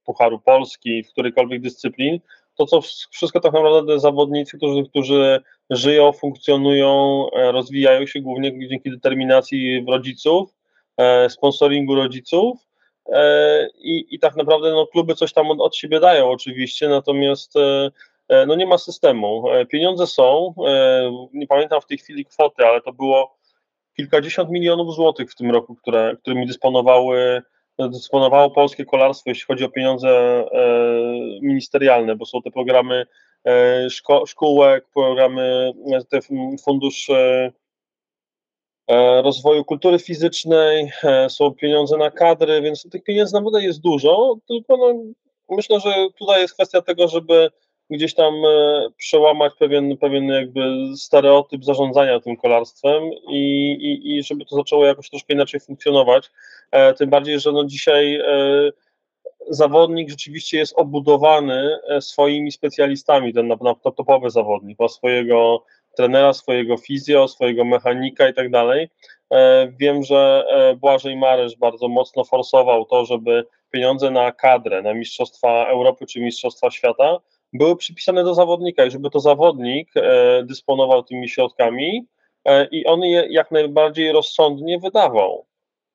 Pucharu Polski w którejkolwiek dyscyplin, to co wsz- wszystko tak naprawdę zawodnicy, którzy, którzy żyją, funkcjonują, rozwijają się głównie dzięki determinacji rodziców, sponsoringu rodziców, i, i tak naprawdę no, kluby coś tam od, od siebie dają oczywiście, natomiast e, e, no, nie ma systemu. E, Pieniądze są, e, nie pamiętam w tej chwili kwoty, ale to było kilkadziesiąt milionów złotych w tym roku, które, którymi dysponowały, dysponowało polskie kolarstwo, jeśli chodzi o pieniądze e, ministerialne, bo są te programy e, szko, szkółek, programy, e, te fundusz e, e, rozwoju kultury fizycznej, e, są pieniądze na kadry, więc tych pieniędzy naprawdę jest dużo, tylko no, myślę, że tutaj jest kwestia tego, żeby gdzieś tam e, przełamać pewien, pewien jakby stereotyp zarządzania tym kolarstwem i, i, i żeby to zaczęło jakoś troszkę inaczej funkcjonować. E, tym bardziej, że no dzisiaj e, zawodnik rzeczywiście jest obudowany e, swoimi specjalistami, ten topowy zawodnik, ma swojego trenera, swojego fizjo, swojego mechanika i tak dalej. E, Wiem, że e, Błażej Marysz bardzo mocno forsował to, żeby pieniądze na kadrę, na Mistrzostwa Europy czy Mistrzostwa Świata były przypisane do zawodnika i żeby to zawodnik e, dysponował tymi środkami i on je jak najbardziej rozsądnie wydawał.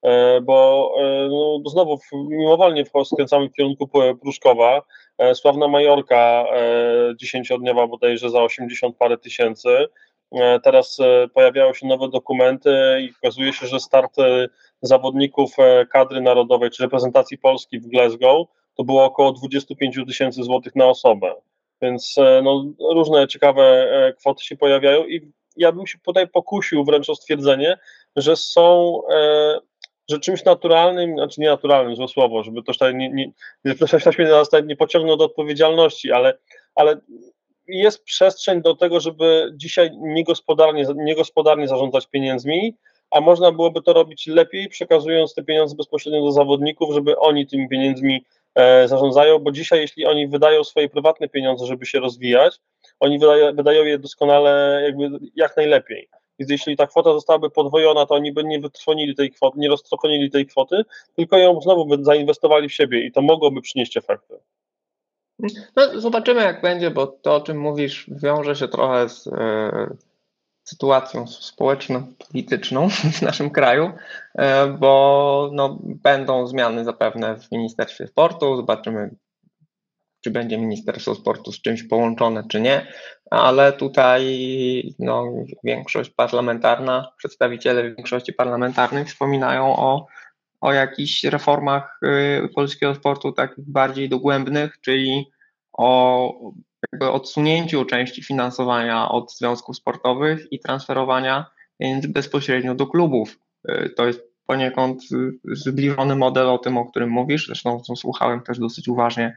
E, Bo e, no, znowu mimowolnie skręcamy w kierunku Pruszkowa. E, Sławna Majorka dziesięciodniowa bodajże za 80 parę tysięcy. Teraz pojawiają się nowe dokumenty i okazuje się, że start zawodników kadry narodowej czy reprezentacji Polski w Glasgow to było około 25 tysięcy złotych na osobę. Więc no, różne ciekawe kwoty się pojawiają i ja bym się tutaj pokusił wręcz o stwierdzenie, że są że czymś naturalnym, znaczy nie naturalnym, złe słowo, żeby to nie, nie, ktoś mnie nie pociągnął do odpowiedzialności, ale, ale jest przestrzeń do tego, żeby dzisiaj niegospodarnie, niegospodarnie zarządzać pieniędzmi, a można byłoby to robić lepiej, przekazując te pieniądze bezpośrednio do zawodników, żeby oni tymi pieniędzmi e, zarządzają, bo dzisiaj, jeśli oni wydają swoje prywatne pieniądze, żeby się rozwijać, oni wydają, wydają je doskonale, jakby jak najlepiej. Więc jeśli ta kwota zostałaby podwojona, to oni by nie wytrwonili tej kwoty, nie roztrwonili tej kwoty, tylko ją znowu by zainwestowali w siebie i to mogłoby przynieść efekty. No, zobaczymy, jak będzie, bo to, o czym mówisz, wiąże się trochę z e, sytuacją społeczno-polityczną w naszym kraju, e, bo no, będą zmiany zapewne w Ministerstwie Sportu. Zobaczymy, czy będzie Ministerstwo Sportu z czymś połączone, czy nie, ale tutaj no, większość parlamentarna, przedstawiciele większości parlamentarnej wspominają o, o jakichś reformach y, polskiego sportu takich bardziej dogłębnych, czyli o jakby odsunięciu części finansowania od związków sportowych i transferowania pieniędzy bezpośrednio do klubów. Y, To jest poniekąd y, zbliżony model o tym, o którym mówisz. Zresztą słuchałem też dosyć uważnie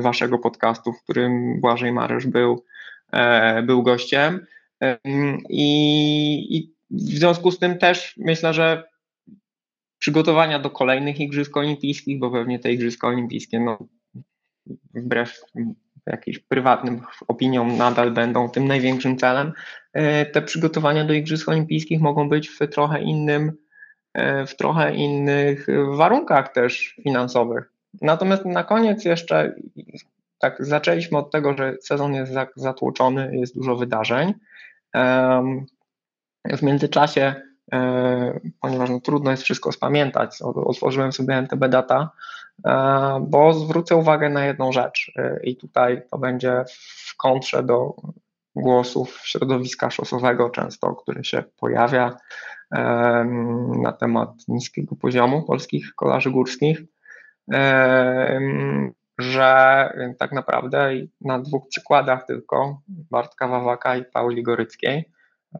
waszego podcastu, w którym Błażej Marysz był, e, był gościem. Em, I, I w związku z tym też myślę, że przygotowania do kolejnych Igrzysk Olimpijskich, bo pewnie te Igrzyska Olimpijskie, no, wbrew jakimś prywatnym opiniom, nadal będą tym największym celem. E, Te przygotowania do Igrzysk Olimpijskich mogą być w trochę innym w trochę innych warunkach też finansowych. Natomiast na koniec jeszcze tak zaczęliśmy od tego, że sezon jest zatłoczony, jest dużo wydarzeń. W międzyczasie, e, ponieważ no, trudno jest wszystko spamiętać, otworzyłem sobie NTB Data, e, bo zwrócę uwagę na jedną rzecz e, i tutaj to będzie w kontrze do głosów środowiska szosowego często, który się pojawia na temat niskiego poziomu polskich kolarzy górskich że tak naprawdę na dwóch przykładach tylko, Bartka Wawaka i Pauli Goryckiej,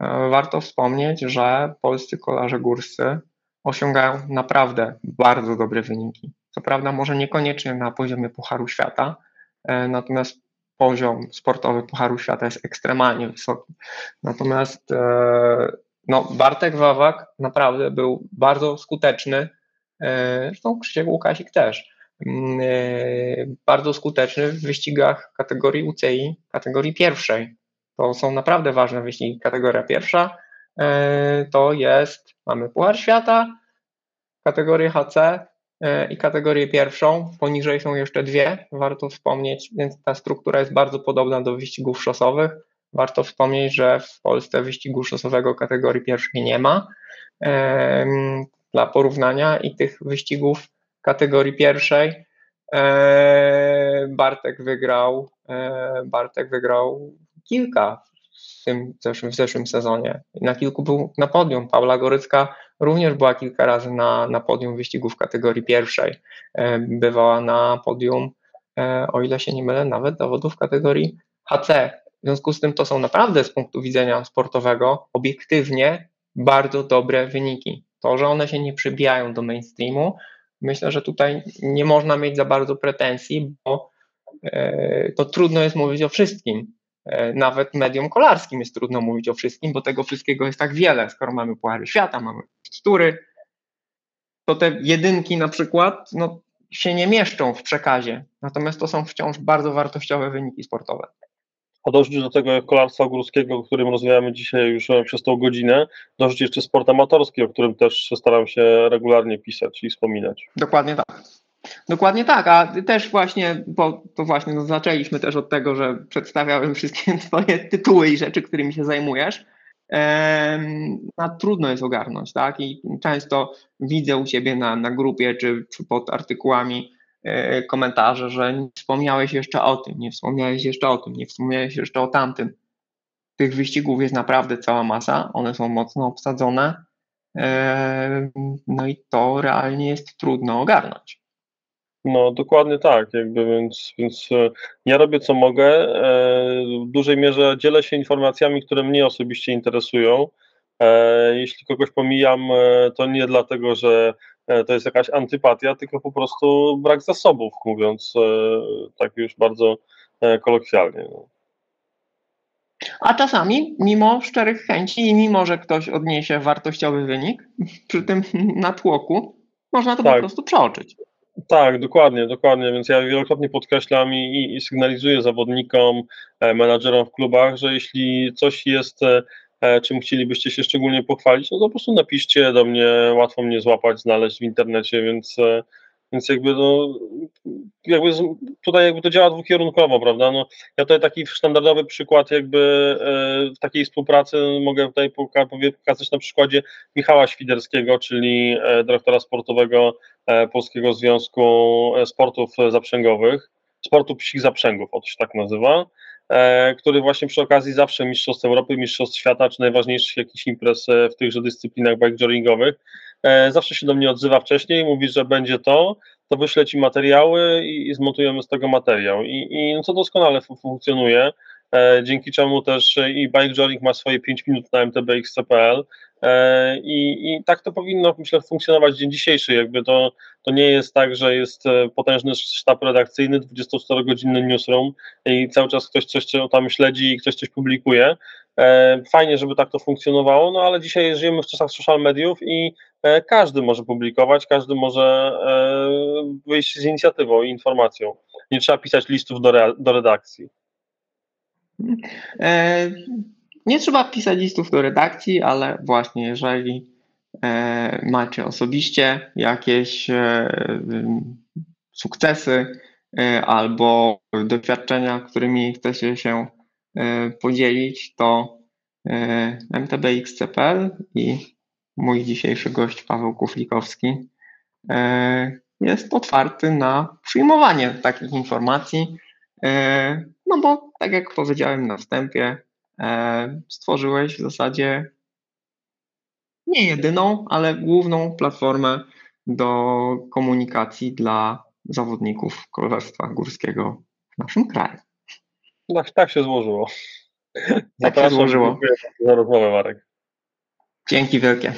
e, warto wspomnieć, że polscy kolarze górscy osiągają naprawdę bardzo dobre wyniki. Co prawda może niekoniecznie na poziomie Pucharu Świata, e, natomiast poziom sportowy Pucharu Świata jest ekstremalnie wysoki. Natomiast e, no, Bartek Wawak naprawdę był bardzo skuteczny, zresztą Krzysiek Łukasik też Mm, e, bardzo skuteczny w wyścigach kategorii UCI, kategorii pierwszej. To są naprawdę ważne wyścigi. Kategoria pierwsza e, to jest, mamy Puchar Świata, kategorię HC e, i kategorię pierwszą. Poniżej są jeszcze dwie, warto wspomnieć, więc ta struktura jest bardzo podobna do wyścigów szosowych. Warto wspomnieć, że w Polsce wyścigu szosowego kategorii pierwszej nie ma. Dla porównania i tych wyścigów kategorii pierwszej. E, Bartek wygrał, e, Bartek wygrał kilka w tym zeszłym, w zeszłym sezonie. Na kilku był na podium. Paula Gorycka również była kilka razy na, na podium wyścigów w kategorii pierwszej. E, bywała na podium, o ile się nie mylę, nawet zawodów w kategorii HC. W związku z tym to są naprawdę z punktu widzenia sportowego obiektywnie bardzo dobre wyniki. To, że one się nie przybijają do mainstreamu, Myślę, że tutaj nie można mieć za bardzo pretensji, bo e, to trudno jest mówić o wszystkim. E, nawet medium kolarskim jest trudno mówić o wszystkim, bo tego wszystkiego jest tak wiele. Skoro mamy Puchary Świata, mamy tekstury, to te jedynki na przykład no, się nie mieszczą w przekazie. Natomiast to są wciąż bardzo wartościowe wyniki sportowe. A dorzucić do tego kolarstwa górskiego, o którym rozmawiamy dzisiaj już przez tą godzinę, dorzucić jeszcze sport amatorski, o którym też staram się regularnie pisać i wspominać. Dokładnie tak. Dokładnie tak, a też właśnie, bo to właśnie no, zaczęliśmy też od tego, że przedstawiałem wszystkie twoje tytuły i rzeczy, którymi się zajmujesz. Ehm, trudno jest ogarnąć, tak? I często widzę u ciebie na, na grupie czy, czy pod artykułami E, komentarze, że nie wspomniałeś jeszcze o tym, nie wspomniałeś jeszcze o tym, nie wspomniałeś jeszcze o tamtym. Tych wyścigów jest naprawdę cała masa, one są mocno obsadzone, e, no i to realnie jest trudno ogarnąć. No, dokładnie tak, jakby, więc, więc e, ja robię co mogę. W dużej mierze dzielę się informacjami, które mnie osobiście interesują. Jeśli kogoś pomijam, to nie dlatego, że E, to jest jakaś antypatia, tylko po prostu brak zasobów, mówiąc e, tak już bardzo e, kolokwialnie. No. A czasami, mimo szczerych chęci i mimo, że ktoś odniesie wartościowy wynik przy tym natłoku, można to tak. po prostu przeoczyć. Tak, dokładnie, dokładnie. Więc ja wielokrotnie podkreślam i, i sygnalizuję zawodnikom, menadżerom w klubach, że jeśli coś jest E, czym chcielibyście się szczególnie pochwalić, no to po prostu napiszcie do mnie, łatwo mnie złapać, znaleźć w internecie, więc, e, więc jakby, no, jakby tutaj jakby to działa dwukierunkowo, prawda? No, ja tutaj taki standardowy przykład jakby e, takiej współpracy mogę tutaj pokazać na przykładzie Michała Świderskiego, czyli dyrektora sportowego Polskiego Związku Sportów Zaprzęgowych, sportu psich zaprzęgów, o to się tak nazywa. E, który właśnie przy okazji zawsze Mistrzostw Europy, Mistrzostw Świata, czy najważniejszych jakichś imprez e, w tychże dyscyplinach bike e, zawsze się do mnie odzywa wcześniej, mówi, że będzie to, to wyślę Ci materiały i, i zmontujemy z tego materiał. I, i no, co doskonale funkcjonuje, dzięki czemu też i Bike ma swoje 5 minut na mtbx.pl, E, I, I tak to powinno, myślę, funkcjonować dzień dzisiejszy. Jakby to, to nie jest tak, że jest e, potężny sztab redakcyjny, 24-godzinny newsroom i cały czas ktoś coś tam śledzi i ktoś coś publikuje. E, fajnie, żeby tak to funkcjonowało, no ale dzisiaj żyjemy w czasach social mediów i każdy może publikować, każdy może wyjść z inicjatywą i informacją. Nie trzeba pisać listów do, do redakcji. Nie trzeba pisać listów do redakcji, ale właśnie jeżeli e, macie osobiście jakieś e, sukcesy e, albo doświadczenia, którymi chcecie się e, podzielić, to e, mtbxcpl i mój dzisiejszy gość Paweł Kuflikowski e, jest otwarty na przyjmowanie takich informacji, e, no bo tak jak powiedziałem na wstępie, e, stworzyłeś w zasadzie nie jedyną, ale główną platformę do komunikacji dla zawodników kolarstwa górskiego w naszym kraju. Tak, tak się złożyło. Tak się złożyło. Dziękuję za rozmowę, Marek. Dzięki wielkie.